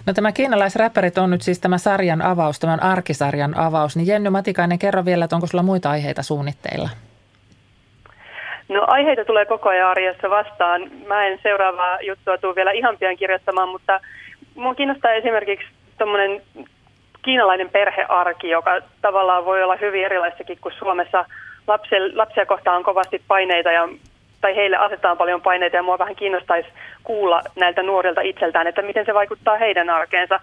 No tämä kiinalaisräppärit on nyt siis tämä sarjan avaus, tämän arkisarjan avaus. Niin Jenny Matikainen, kerro vielä, että onko sulla muita aiheita suunnitteilla? No aiheita tulee koko ajan arjessa vastaan. Mä en seuraavaa juttua tule vielä ihan pian kirjoittamaan, mutta mua kiinnostaa esimerkiksi tuommoinen kiinalainen perhearki, joka tavallaan voi olla hyvin erilaistakin kuin Suomessa. Lapsia, lapsia kohtaan on kovasti paineita ja tai heille asetetaan paljon paineita ja mua vähän kiinnostaisi kuulla näiltä nuorilta itseltään, että miten se vaikuttaa heidän arkeensa.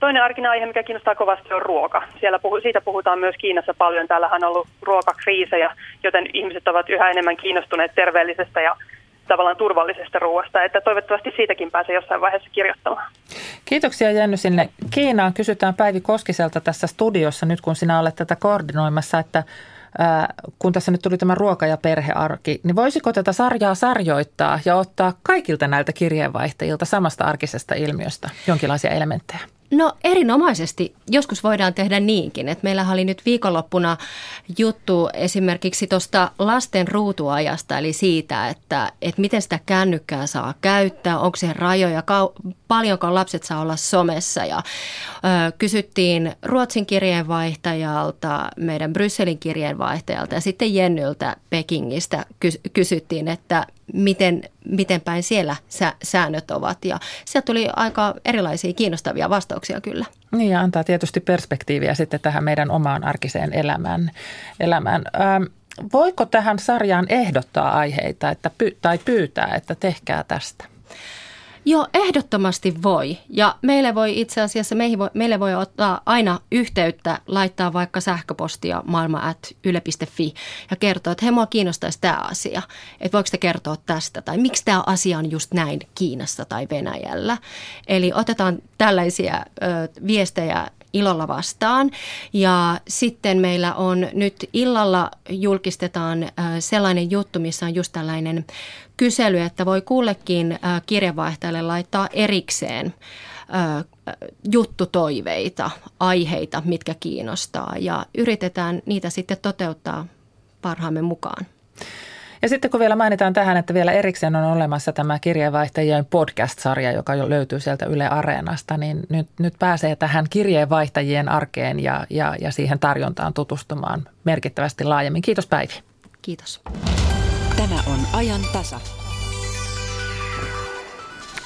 Toinen arkinen aihe, mikä kiinnostaa kovasti, on ruoka. Siellä puhu, siitä puhutaan myös Kiinassa paljon. Täällähän on ollut ruokakriisejä, joten ihmiset ovat yhä enemmän kiinnostuneet terveellisestä ja tavallaan turvallisesta ruoasta, että toivottavasti siitäkin pääsee jossain vaiheessa kirjoittamaan. Kiitoksia Jenny sinne Kiinaan. Kysytään Päivi Koskiselta tässä studiossa nyt, kun sinä olet tätä koordinoimassa, että kun tässä nyt tuli tämä ruoka- ja perhearki, niin voisiko tätä sarjaa sarjoittaa ja ottaa kaikilta näiltä kirjeenvaihtajilta samasta arkisesta ilmiöstä jonkinlaisia elementtejä? No erinomaisesti. Joskus voidaan tehdä niinkin, että meillä oli nyt viikonloppuna juttu esimerkiksi tuosta lasten ruutuajasta, eli siitä, että, että miten sitä kännykkää saa käyttää, onko se rajoja, kau- paljonko lapset saa olla somessa. Ja, ö, kysyttiin Ruotsin kirjeenvaihtajalta, meidän Brysselin kirjeenvaihtajalta ja sitten Jennyltä Pekingistä ky- kysyttiin, että miten, miten päin siellä sä, säännöt ovat. Ja sieltä tuli aika erilaisia kiinnostavia vastauksia kyllä. Niin ja antaa tietysti perspektiiviä sitten tähän meidän omaan arkiseen elämään. elämään. Ähm, voiko tähän sarjaan ehdottaa aiheita että py, tai pyytää, että tehkää tästä? Joo, ehdottomasti voi. Ja meille voi itse asiassa, meihin voi, meille voi ottaa aina yhteyttä, laittaa vaikka sähköpostia maailma.yle.fi ja kertoa, että hei, mua kiinnostaisi tämä asia. Että voiko te kertoa tästä tai miksi tämä asia on just näin Kiinassa tai Venäjällä. Eli otetaan tällaisia ö, viestejä ilolla vastaan. Ja sitten meillä on nyt illalla julkistetaan sellainen juttu, missä on just tällainen kysely, että voi kullekin kirjavaihtajalle laittaa erikseen juttutoiveita, aiheita, mitkä kiinnostaa ja yritetään niitä sitten toteuttaa parhaamme mukaan. Ja sitten kun vielä mainitaan tähän, että vielä erikseen on olemassa tämä kirjeenvaihtajien podcast-sarja, joka jo löytyy sieltä Yle Areenasta, niin nyt, nyt pääsee tähän kirjeenvaihtajien arkeen ja, ja, ja siihen tarjontaan tutustumaan merkittävästi laajemmin. Kiitos Päivi. Kiitos. Tämä on ajan tasa.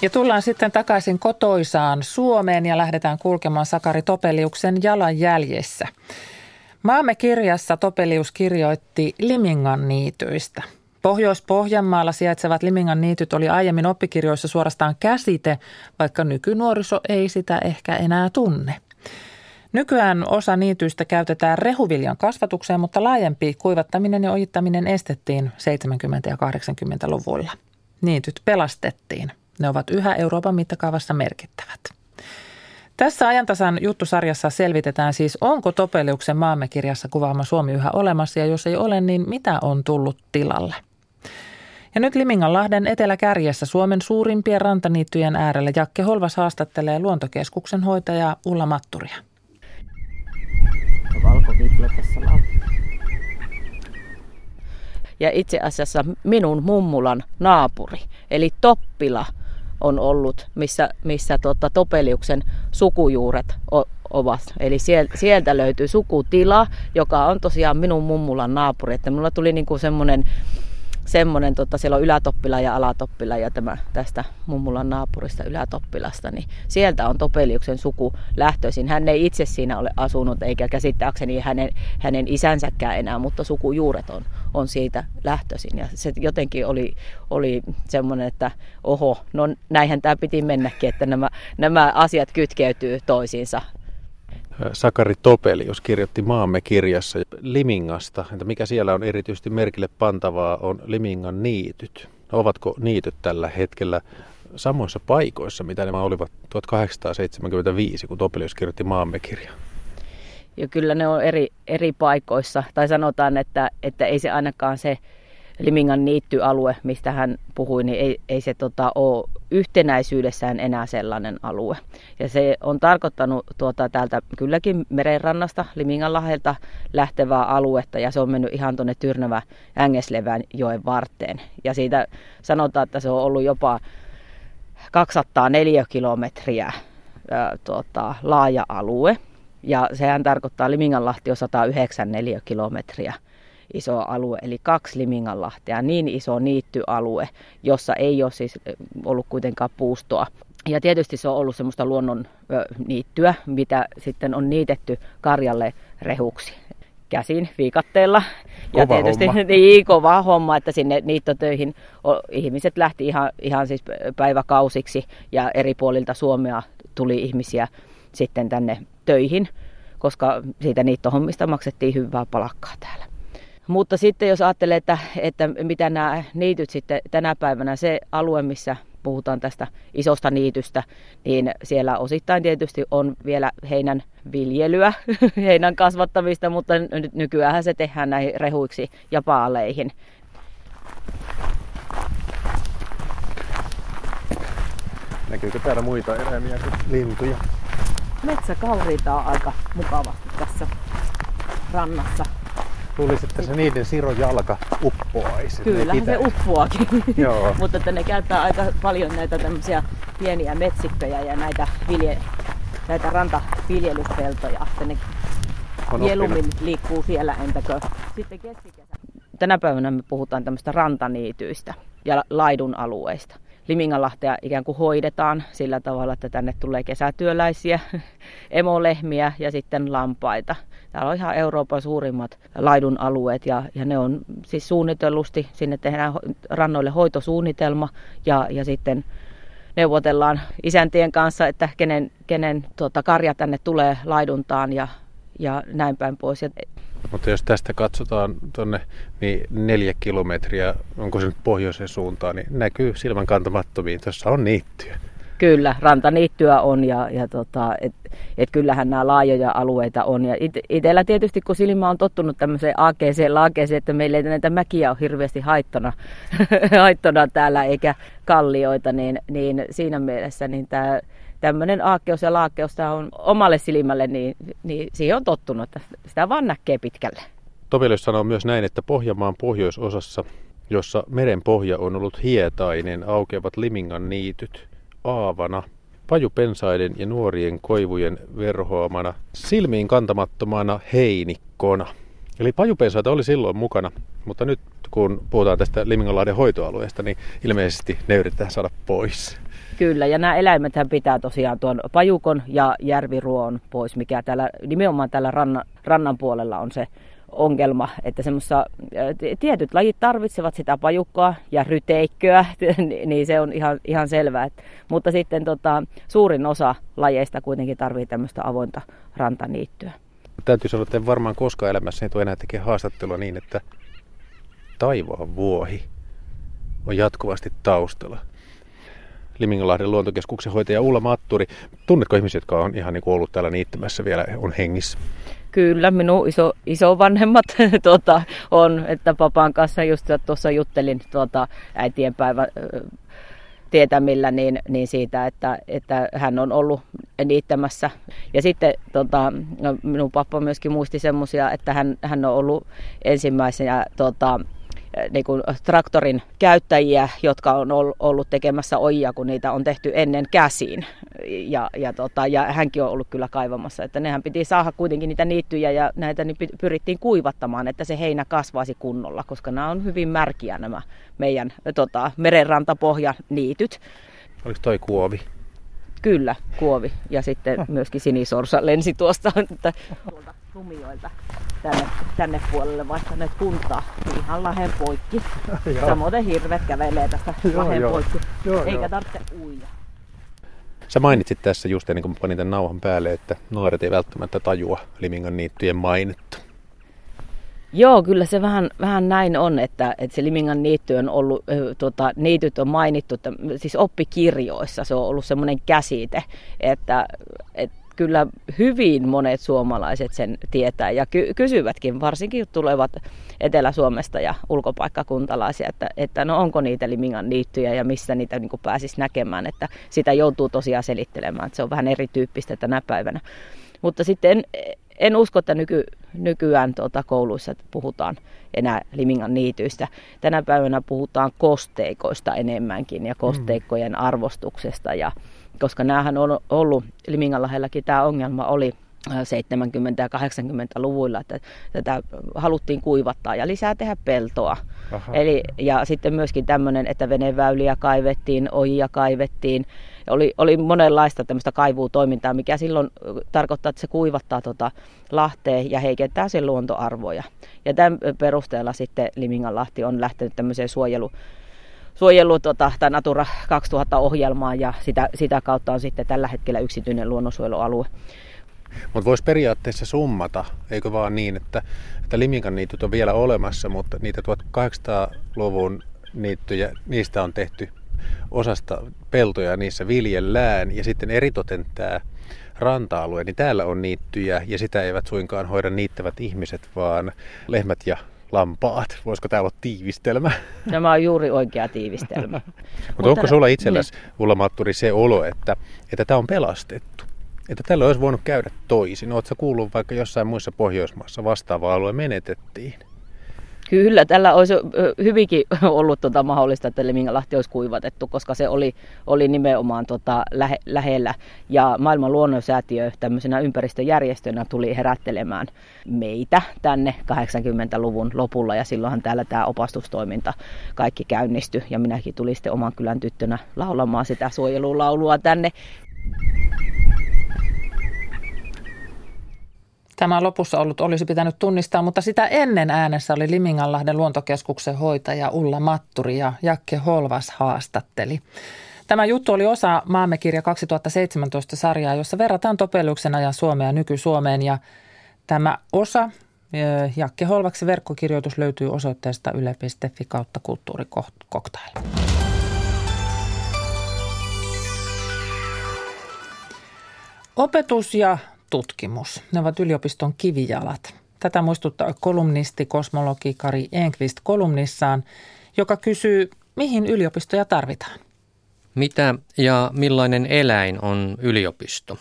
Ja tullaan sitten takaisin kotoisaan Suomeen ja lähdetään kulkemaan Sakari Topeliuksen jalanjäljessä. Maamme kirjassa Topelius kirjoitti Limingan niityistä. Pohjois-Pohjanmaalla sijaitsevat Limingan niityt oli aiemmin oppikirjoissa suorastaan käsite, vaikka nykynuoriso ei sitä ehkä enää tunne. Nykyään osa niityistä käytetään rehuviljan kasvatukseen, mutta laajempi kuivattaminen ja ojittaminen estettiin 70- ja 80-luvulla. Niityt pelastettiin. Ne ovat yhä Euroopan mittakaavassa merkittävät. Tässä ajantasan juttusarjassa selvitetään siis, onko Topeliuksen maamme kirjassa kuvaama Suomi yhä olemassa ja jos ei ole, niin mitä on tullut tilalle. Ja nyt Liminganlahden eteläkärjessä Suomen suurimpien rantaniittyjen äärellä Jakke Holvas haastattelee luontokeskuksen hoitaja Ulla Matturia. tässä Ja itse asiassa minun mummulan naapuri, eli Toppila, on ollut, missä, missä tota, Topeliuksen sukujuuret o, ovat. Eli sieltä, sieltä löytyy sukutila, joka on tosiaan minun mummulan naapuri. Että mulla tuli niinku semmoinen semmoinen, tota, siellä on Ylätoppila ja Alatoppila ja tämä tästä mummulan naapurista Ylätoppilasta, niin sieltä on Topeliuksen suku lähtöisin. Hän ei itse siinä ole asunut eikä käsittääkseni hänen, hänen isänsäkään enää, mutta sukujuuret on, on siitä lähtöisin. Ja se jotenkin oli, oli semmoinen, että oho, no näinhän tämä piti mennäkin, että nämä, nämä asiat kytkeytyy toisiinsa. Sakari Topelius kirjoitti Maamme kirjassa Limingasta, että mikä siellä on erityisesti merkille pantavaa on Limingan niityt. No, ovatko niityt tällä hetkellä samoissa paikoissa, mitä nämä olivat 1875, kun Topelius kirjoitti Maamme kirjaa? Ja kyllä ne on eri, eri paikoissa. Tai sanotaan, että, että ei se ainakaan se Limingan niittyalue, mistä hän puhui, niin ei, ei se tota, ole yhtenäisyydessään enää sellainen alue. Ja se on tarkoittanut tuota, täältä kylläkin merenrannasta, Limingan lahelta lähtevää aluetta, ja se on mennyt ihan tuonne Tyrnävä Ängeslevän joen varteen. Ja siitä sanotaan, että se on ollut jopa 204 kilometriä ää, tuota, laaja alue. Ja sehän tarkoittaa Liminganlahti on 194 kilometriä iso alue, eli kaksi Liminganlahtea, niin iso niittyalue, jossa ei ole siis ollut kuitenkaan puustoa. Ja tietysti se on ollut semmoista luonnon niittyä, mitä sitten on niitetty karjalle rehuksi käsin viikatteella. Kova ja tietysti homma. niin kova homma, että sinne niittotöihin ihmiset lähti ihan, ihan siis päiväkausiksi ja eri puolilta Suomea tuli ihmisiä sitten tänne töihin, koska siitä niittohommista maksettiin hyvää palakkaa täällä. Mutta sitten jos ajattelee, että, että mitä nämä niityt sitten tänä päivänä, se alue, missä puhutaan tästä isosta niitystä, niin siellä osittain tietysti on vielä heinän viljelyä, heinän kasvattamista, mutta nykyään se tehdään näihin rehuiksi ja paaleihin. Näkyykö täällä muita eläimiä kuin lintuja? Metsäkauriita on aika mukavasti tässä rannassa. Luulisin, että se niiden siron jalka uppoaisi. Kyllä, se uppoakin. Joo. Mutta että ne käyttää aika paljon näitä tämmöisiä pieniä metsikköjä ja näitä, vilje, näitä rantaviljelyspeltoja. Että ne mieluummin liikkuu siellä entäkö. Sitten keskikesä. Tänä päivänä me puhutaan tämmöistä rantaniityistä ja laidun alueista. Liminganlahtea ikään kuin hoidetaan sillä tavalla, että tänne tulee kesätyöläisiä, emolehmiä ja sitten lampaita. Täällä on ihan Euroopan suurimmat laidun alueet ja, ja ne on siis suunnitellusti, sinne tehdään rannoille hoitosuunnitelma ja, ja sitten neuvotellaan isäntien kanssa, että kenen, kenen tuota, karja tänne tulee laiduntaan ja, ja näin päin pois. Mutta jos tästä katsotaan tuonne niin neljä kilometriä, onko se nyt pohjoisen suuntaan, niin näkyy silmän kantamattomiin. Tuossa on niittyä. Kyllä, rantaniittyä on ja, ja tota, et, et kyllähän nämä laajoja alueita on. Ja it, itellä tietysti, kun silmä on tottunut tämmöiseen aakeeseen laakeeseen, että meillä ei näitä mäkiä ole hirveästi haittona, haittona täällä eikä kallioita, niin, niin siinä mielessä niin tämä tämmöinen aakkeus ja laakkeus tämä on omalle silmälle, niin, niin siihen on tottunut, että sitä vaan näkee pitkälle. Tovelius sanoo myös näin, että Pohjanmaan pohjoisosassa, jossa meren pohja on ollut hietainen, aukeavat Limingan niityt aavana, pajupensaiden ja nuorien koivujen verhoamana, silmiin kantamattomana heinikkona. Eli pajupensaita oli silloin mukana, mutta nyt kun puhutaan tästä Liminganlahden hoitoalueesta, niin ilmeisesti ne yritetään saada pois. Kyllä, ja nämä eläimet pitää tosiaan tuon pajukon ja järviruon pois, mikä täällä, nimenomaan täällä rannan, rannan puolella on se ongelma, että semmoista, tietyt lajit tarvitsevat sitä pajukkoa ja ryteikköä, niin se on ihan, ihan selvää. Mutta sitten tota, suurin osa lajeista kuitenkin tarvitsee tämmöistä avointa rantaniittyä. Täytyy sanoa, että en varmaan koskaan elämässäni tule enää tekemään haastattelua niin, että taivaan vuohi on jatkuvasti taustalla. Liminganlahden luontokeskuksen hoitaja Ulla Matturi. Tunnetko ihmisiä, jotka on ihan niin kuin ollut täällä niittämässä vielä, on hengissä? Kyllä, minun iso, isovanhemmat tuota, on, että papan kanssa just tuossa juttelin tuota, äitienpäivä tietämillä niin, niin siitä, että, että hän on ollut niittämässä. Ja sitten tota, minun pappa myöskin muisti semmoisia, että hän, hän on ollut ensimmäisenä tota, niin kuin traktorin käyttäjiä, jotka on ollut tekemässä ojia, kun niitä on tehty ennen käsiin. Ja, ja, tota, ja hänkin on ollut kyllä kaivamassa, että nehän piti saada kuitenkin niitä niittyjä ja näitä niin pyrittiin kuivattamaan, että se heinä kasvaisi kunnolla, koska nämä on hyvin märkiä nämä meidän tota, merenrantapohja niityt. Oliko toi kuovi? Kyllä, kuovi. Ja sitten myöskin sinisorsa lensi tuosta. Että Lumioilta tänne, tänne puolelle vaihtaneet kuntaa ihan lahen poikki. Samoin hirvet kävelee tästä Joo, lahen joo. poikki, Joo, eikä joo. tarvitse uida. Sä mainitsit tässä just ennen kuin panin tämän nauhan päälle, että nuoret ei välttämättä tajua Limingan niittyjen mainetta. Joo, kyllä se vähän, vähän näin on, että, että se Limingan niitty on ollut, ö, tota, niityt on mainittu, että, siis oppikirjoissa se on ollut semmoinen käsite, että, että kyllä hyvin monet suomalaiset sen tietää ja ky- kysyvätkin, varsinkin tulevat Etelä-Suomesta ja ulkopaikkakuntalaisia, että, että no onko niitä Limingan niittyjä ja missä niitä niin pääsisi näkemään, että sitä joutuu tosiaan selittelemään, että se on vähän erityyppistä tänä päivänä. Mutta sitten en, en usko, että nyky, nykyään tuota, kouluissa puhutaan enää Limingan niityistä. Tänä päivänä puhutaan kosteikoista enemmänkin ja kosteikkojen arvostuksesta. Ja, koska näähän on ollut, Limingan lähellä,kin tämä ongelma oli äh, 70- ja 80-luvuilla, että tätä haluttiin kuivattaa ja lisää tehdä peltoa. Aha. Eli, ja sitten myöskin tämmöinen, että veneväyliä kaivettiin, ojia kaivettiin. Oli, oli monenlaista tämmöistä kaivuutoimintaa, mikä silloin ö, tarkoittaa, että se kuivattaa tota lahteen ja heikentää sen luontoarvoja. Ja tämän perusteella sitten Liminganlahti on lähtenyt tämmöiseen suojelu, suojelu tota, tai Natura 2000-ohjelmaan ja sitä, sitä kautta on sitten tällä hetkellä yksityinen luonnonsuojelualue. Mutta voisi periaatteessa summata, eikö vaan niin, että, että Limingan niityt on vielä olemassa, mutta niitä 1800-luvun niittyjä, niistä on tehty osasta peltoja, niissä viljellään ja sitten eritoten tämä ranta-alue, niin täällä on niittyjä ja sitä eivät suinkaan hoida niittävät ihmiset, vaan lehmät ja lampaat. Voisiko tämä olla tiivistelmä? Tämä on juuri oikea tiivistelmä. Mutta onko sulla itselläsi, Ulla Matturi, se olo, että, että tämä on pelastettu? Että tällä olisi voinut käydä toisin. Oletko kuullut vaikka jossain muissa Pohjoismaissa vastaava alue menetettiin? Kyllä, tällä olisi hyvinkin ollut tota mahdollista, että Lemingalahti olisi kuivatettu, koska se oli, oli nimenomaan tota lähe, lähellä. Ja maailman luonnonsäätiö tämmöisenä ympäristöjärjestönä tuli herättelemään meitä tänne 80-luvun lopulla. Ja silloinhan täällä tämä opastustoiminta kaikki käynnistyi. Ja minäkin tulin sitten oman kylän tyttönä laulamaan sitä suojelulaulua tänne. Tämä lopussa ollut olisi pitänyt tunnistaa, mutta sitä ennen äänessä oli Liminganlahden luontokeskuksen hoitaja Ulla Matturi ja Jakke Holvas haastatteli. Tämä juttu oli osa Maamme kirja 2017 sarjaa, jossa verrataan Topeliuksen ajan Suomea nyky-Suomeen ja tämä osa Jakke Holvaksen verkkokirjoitus löytyy osoitteesta yle.fi kautta kulttuurikoktail. Opetus ja tutkimus. Ne ovat yliopiston kivijalat. Tätä muistuttaa kolumnisti, kosmologi Kari Enqvist kolumnissaan, joka kysyy, mihin yliopistoja tarvitaan. Mitä ja millainen eläin on yliopisto?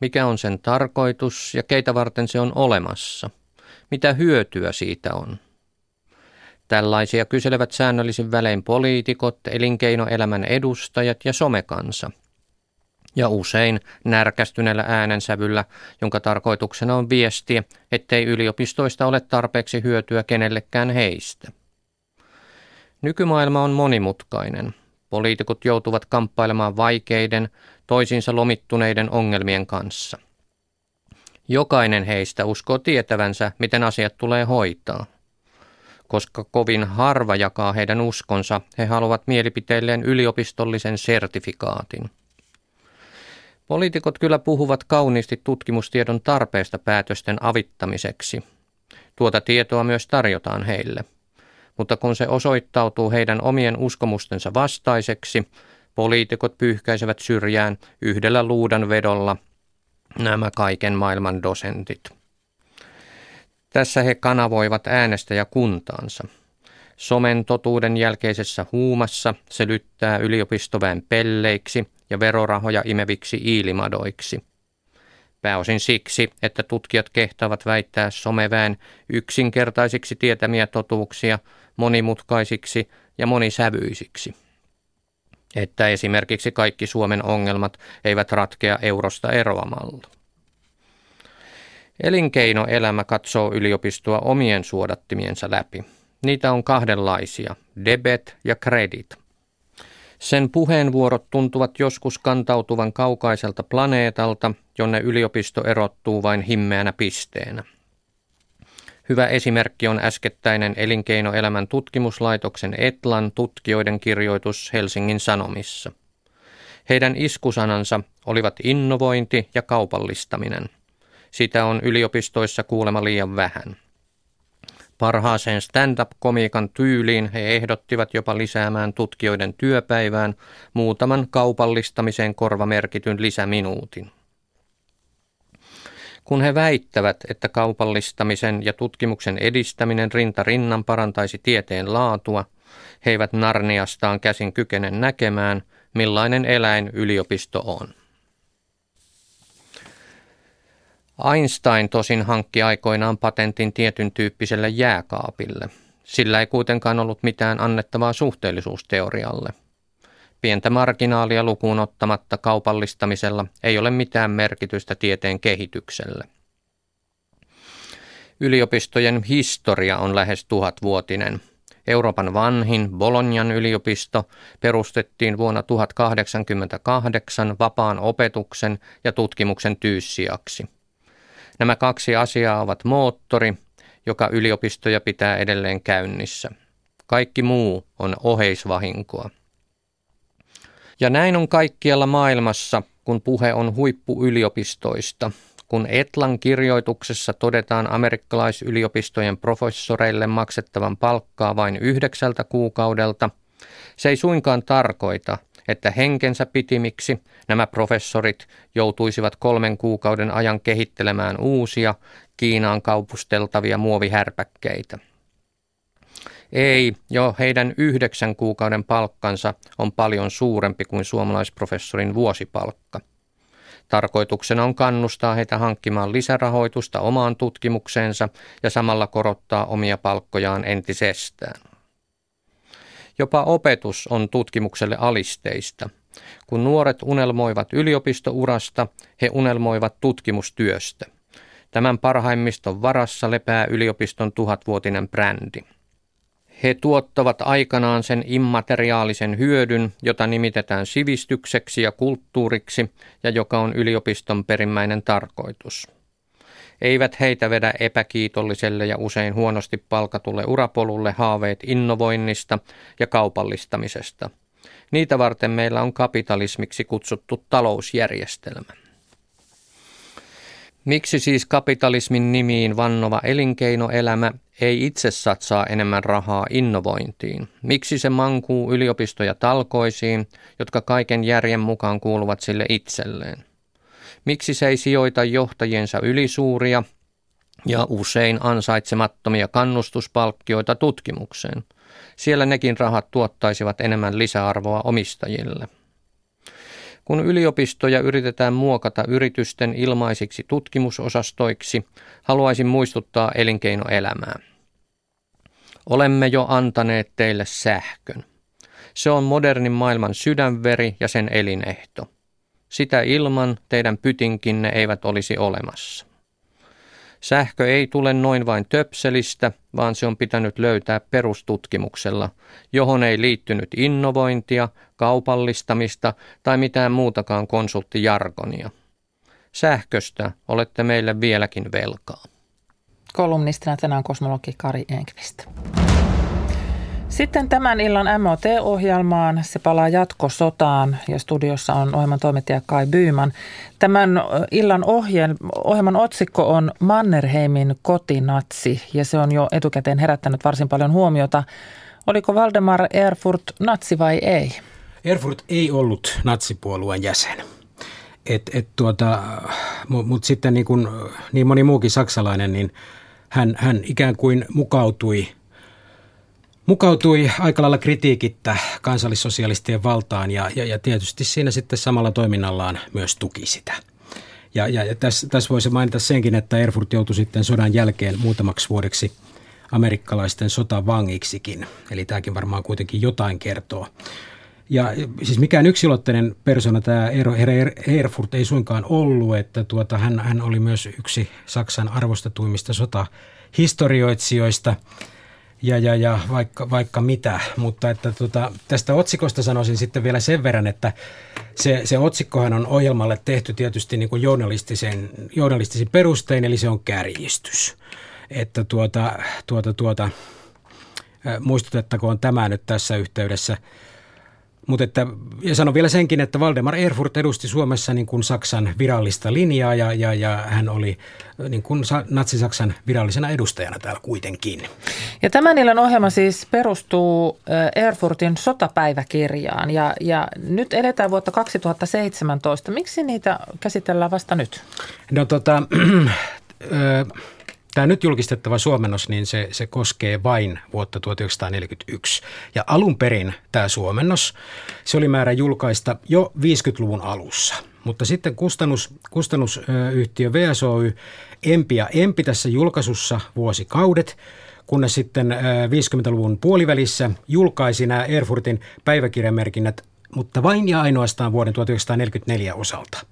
Mikä on sen tarkoitus ja keitä varten se on olemassa? Mitä hyötyä siitä on? Tällaisia kyselevät säännöllisin välein poliitikot, elinkeinoelämän edustajat ja somekansa – ja usein närkästyneellä äänensävyllä, jonka tarkoituksena on viestiä, ettei yliopistoista ole tarpeeksi hyötyä kenellekään heistä. Nykymaailma on monimutkainen. Poliitikot joutuvat kamppailemaan vaikeiden, toisiinsa lomittuneiden ongelmien kanssa. Jokainen heistä uskoo tietävänsä, miten asiat tulee hoitaa. Koska kovin harva jakaa heidän uskonsa, he haluavat mielipiteilleen yliopistollisen sertifikaatin. Poliitikot kyllä puhuvat kauniisti tutkimustiedon tarpeesta päätösten avittamiseksi. Tuota tietoa myös tarjotaan heille. Mutta kun se osoittautuu heidän omien uskomustensa vastaiseksi, poliitikot pyyhkäisevät syrjään yhdellä luudan vedolla nämä kaiken maailman dosentit. Tässä he kanavoivat äänestäjäkuntaansa. Somen totuuden jälkeisessä huumassa se lyttää yliopistoväen pelleiksi ja verorahoja imeviksi iilimadoiksi. Pääosin siksi, että tutkijat kehtaavat väittää someväen yksinkertaisiksi tietämiä totuuksia monimutkaisiksi ja monisävyisiksi. Että esimerkiksi kaikki Suomen ongelmat eivät ratkea eurosta eroamalla. Elinkeinoelämä katsoo yliopistoa omien suodattimiensa läpi. Niitä on kahdenlaisia, debet ja credit. Sen puheenvuorot tuntuvat joskus kantautuvan kaukaiselta planeetalta, jonne yliopisto erottuu vain himmeänä pisteenä. Hyvä esimerkki on äskettäinen elinkeinoelämän tutkimuslaitoksen Etlan tutkijoiden kirjoitus Helsingin Sanomissa. Heidän iskusanansa olivat innovointi ja kaupallistaminen. Sitä on yliopistoissa kuulema liian vähän. Parhaaseen stand-up-komiikan tyyliin he ehdottivat jopa lisäämään tutkijoiden työpäivään muutaman kaupallistamiseen korvamerkityn lisäminuutin. Kun he väittävät, että kaupallistamisen ja tutkimuksen edistäminen rinta rinnan parantaisi tieteen laatua, he eivät Narniastaan käsin kykene näkemään, millainen eläin yliopisto on. Einstein tosin hankki aikoinaan patentin tietyn tyyppiselle jääkaapille. Sillä ei kuitenkaan ollut mitään annettavaa suhteellisuusteorialle. Pientä marginaalia lukuun ottamatta kaupallistamisella ei ole mitään merkitystä tieteen kehitykselle. Yliopistojen historia on lähes tuhatvuotinen. Euroopan vanhin Bolognan yliopisto perustettiin vuonna 1088 vapaan opetuksen ja tutkimuksen tyyssiaksi. Nämä kaksi asiaa ovat moottori, joka yliopistoja pitää edelleen käynnissä. Kaikki muu on oheisvahinkoa. Ja näin on kaikkialla maailmassa, kun puhe on huippuyliopistoista. Kun Etlan kirjoituksessa todetaan amerikkalaisyliopistojen professoreille maksettavan palkkaa vain yhdeksältä kuukaudelta, se ei suinkaan tarkoita, että henkensä pitimiksi nämä professorit joutuisivat kolmen kuukauden ajan kehittelemään uusia Kiinaan kaupusteltavia muovihärpäkkeitä. Ei, jo heidän yhdeksän kuukauden palkkansa on paljon suurempi kuin suomalaisprofessorin vuosipalkka. Tarkoituksena on kannustaa heitä hankkimaan lisärahoitusta omaan tutkimukseensa ja samalla korottaa omia palkkojaan entisestään. Jopa opetus on tutkimukselle alisteista. Kun nuoret unelmoivat yliopistourasta, he unelmoivat tutkimustyöstä. Tämän parhaimmiston varassa lepää yliopiston tuhatvuotinen brändi. He tuottavat aikanaan sen immateriaalisen hyödyn, jota nimitetään sivistykseksi ja kulttuuriksi ja joka on yliopiston perimmäinen tarkoitus. Eivät heitä vedä epäkiitolliselle ja usein huonosti palkatulle urapolulle haaveet innovoinnista ja kaupallistamisesta. Niitä varten meillä on kapitalismiksi kutsuttu talousjärjestelmä. Miksi siis kapitalismin nimiin vannova elinkeinoelämä ei itse satsaa enemmän rahaa innovointiin? Miksi se mankuu yliopistoja talkoisiin, jotka kaiken järjen mukaan kuuluvat sille itselleen? Miksi se ei sijoita johtajiensa ylisuuria ja usein ansaitsemattomia kannustuspalkkioita tutkimukseen? Siellä nekin rahat tuottaisivat enemmän lisäarvoa omistajille. Kun yliopistoja yritetään muokata yritysten ilmaisiksi tutkimusosastoiksi, haluaisin muistuttaa elinkeinoelämää. Olemme jo antaneet teille sähkön. Se on modernin maailman sydänveri ja sen elinehto. Sitä ilman teidän pytinkinne eivät olisi olemassa. Sähkö ei tule noin vain töpselistä, vaan se on pitänyt löytää perustutkimuksella, johon ei liittynyt innovointia, kaupallistamista tai mitään muutakaan konsulttijargonia. Sähköstä olette meille vieläkin velkaa. Kolumnistina tänään kosmologi Kari Enqvist. Sitten tämän illan MOT-ohjelmaan. Se palaa jatkosotaan ja studiossa on ohjelman toimittaja Kai Byyman. Tämän illan ohjelman otsikko on Mannerheimin kotinatsi ja se on jo etukäteen herättänyt varsin paljon huomiota. Oliko Valdemar Erfurt natsi vai ei? Erfurt ei ollut natsipuolueen jäsen. Et, et tuota, Mutta mut sitten niin, kuin, niin moni muukin saksalainen, niin hän, hän ikään kuin mukautui – mukautui aika lailla kritiikittä kansallissosialistien valtaan ja, ja, ja tietysti siinä sitten samalla toiminnallaan myös tuki sitä. Ja, ja, ja tässä, tässä voisi mainita senkin, että Erfurt joutui sitten sodan jälkeen muutamaksi vuodeksi amerikkalaisten sotavangiksikin. Eli tämäkin varmaan kuitenkin jotain kertoo. Ja siis mikään yksilotteinen persona tämä Erfurt ei suinkaan ollut, että tuota, hän, hän oli myös yksi Saksan arvostetuimmista sotahistorioitsijoista – ja, ja, ja vaikka, vaikka mitä. Mutta että tota, tästä otsikosta sanoisin sitten vielä sen verran, että se, se otsikkohan on ohjelmalle tehty tietysti niin kuin journalistisen, journalistisin perustein, eli se on kärjistys. että tuota, tuota, tuota, muistutettakoon tämä nyt tässä yhteydessä – mutta että, ja sanon vielä senkin, että Valdemar Erfurt edusti Suomessa niin kuin Saksan virallista linjaa ja, ja, ja hän oli niin kuin natsi-Saksan virallisena edustajana täällä kuitenkin. Ja tämän illan ohjelma siis perustuu Erfurtin sotapäiväkirjaan ja, ja nyt eletään vuotta 2017. Miksi niitä käsitellään vasta nyt? No tota, Tämä nyt julkistettava suomennos, niin se, se koskee vain vuotta 1941. Ja alun perin tämä suomennos, se oli määrä julkaista jo 50-luvun alussa. Mutta sitten kustannus, kustannusyhtiö VSOY empi ja empi tässä julkaisussa vuosikaudet, kunnes sitten 50-luvun puolivälissä julkaisi nämä Erfurtin päiväkirjamerkinnät, mutta vain ja ainoastaan vuoden 1944 osalta.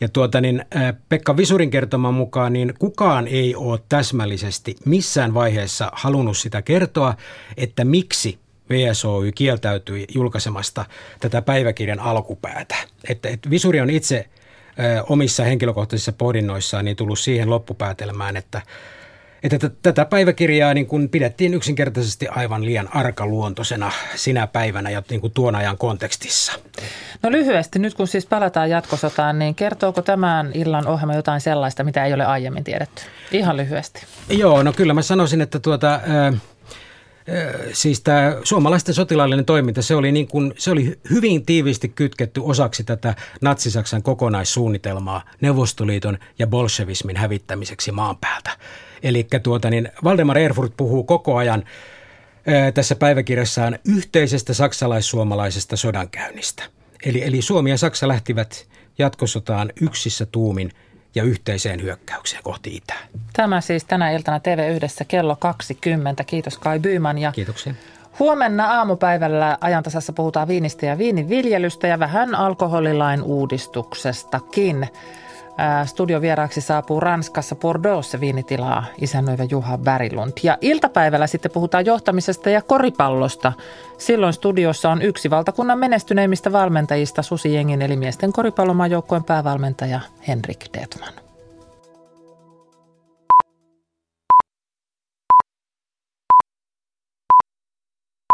Ja tuota, niin, Pekka Visurin kertoman mukaan niin kukaan ei ole täsmällisesti missään vaiheessa halunnut sitä kertoa, että miksi VSOY kieltäytyi julkaisemasta tätä päiväkirjan alkupäätä. Että, että Visuri on itse omissa henkilökohtaisissa pohdinnoissaan niin tullut siihen loppupäätelmään, että että tätä päiväkirjaa niin kuin pidettiin yksinkertaisesti aivan liian arkaluontoisena sinä päivänä ja niin kuin tuon ajan kontekstissa. No lyhyesti, nyt kun siis palataan jatkosotaan, niin kertooko tämän illan ohjelma jotain sellaista, mitä ei ole aiemmin tiedetty? Ihan lyhyesti. Joo, no kyllä mä sanoisin, että tuota, äh, Siis tämä suomalaisten sotilaallinen toiminta, se oli, niin kuin, se oli hyvin tiiviisti kytketty osaksi tätä natsisaksan kokonaissuunnitelmaa Neuvostoliiton ja bolshevismin hävittämiseksi maan päältä. Eli tuota, niin Valdemar Erfurt puhuu koko ajan ää, tässä päiväkirjassaan yhteisestä saksalais-suomalaisesta sodankäynnistä. Eli, eli Suomi ja Saksa lähtivät jatkosotaan yksissä tuumin ja yhteiseen hyökkäykseen kohti itää. Tämä siis tänä iltana TV yhdessä kello 20. Kiitos Kai Byyman. Ja Kiitoksia. Huomenna aamupäivällä ajantasassa puhutaan viinistä ja viinin viljelystä ja vähän alkoholilain uudistuksestakin. Studiovieraaksi saapuu Ranskassa Bordeauxssa viinitilaa isännöivä Juha Bärilund. Ja iltapäivällä sitten puhutaan johtamisesta ja koripallosta. Silloin studiossa on yksi valtakunnan menestyneimmistä valmentajista Susi Jengin eli miesten koripallomaajoukkueen päävalmentaja Henrik Detman.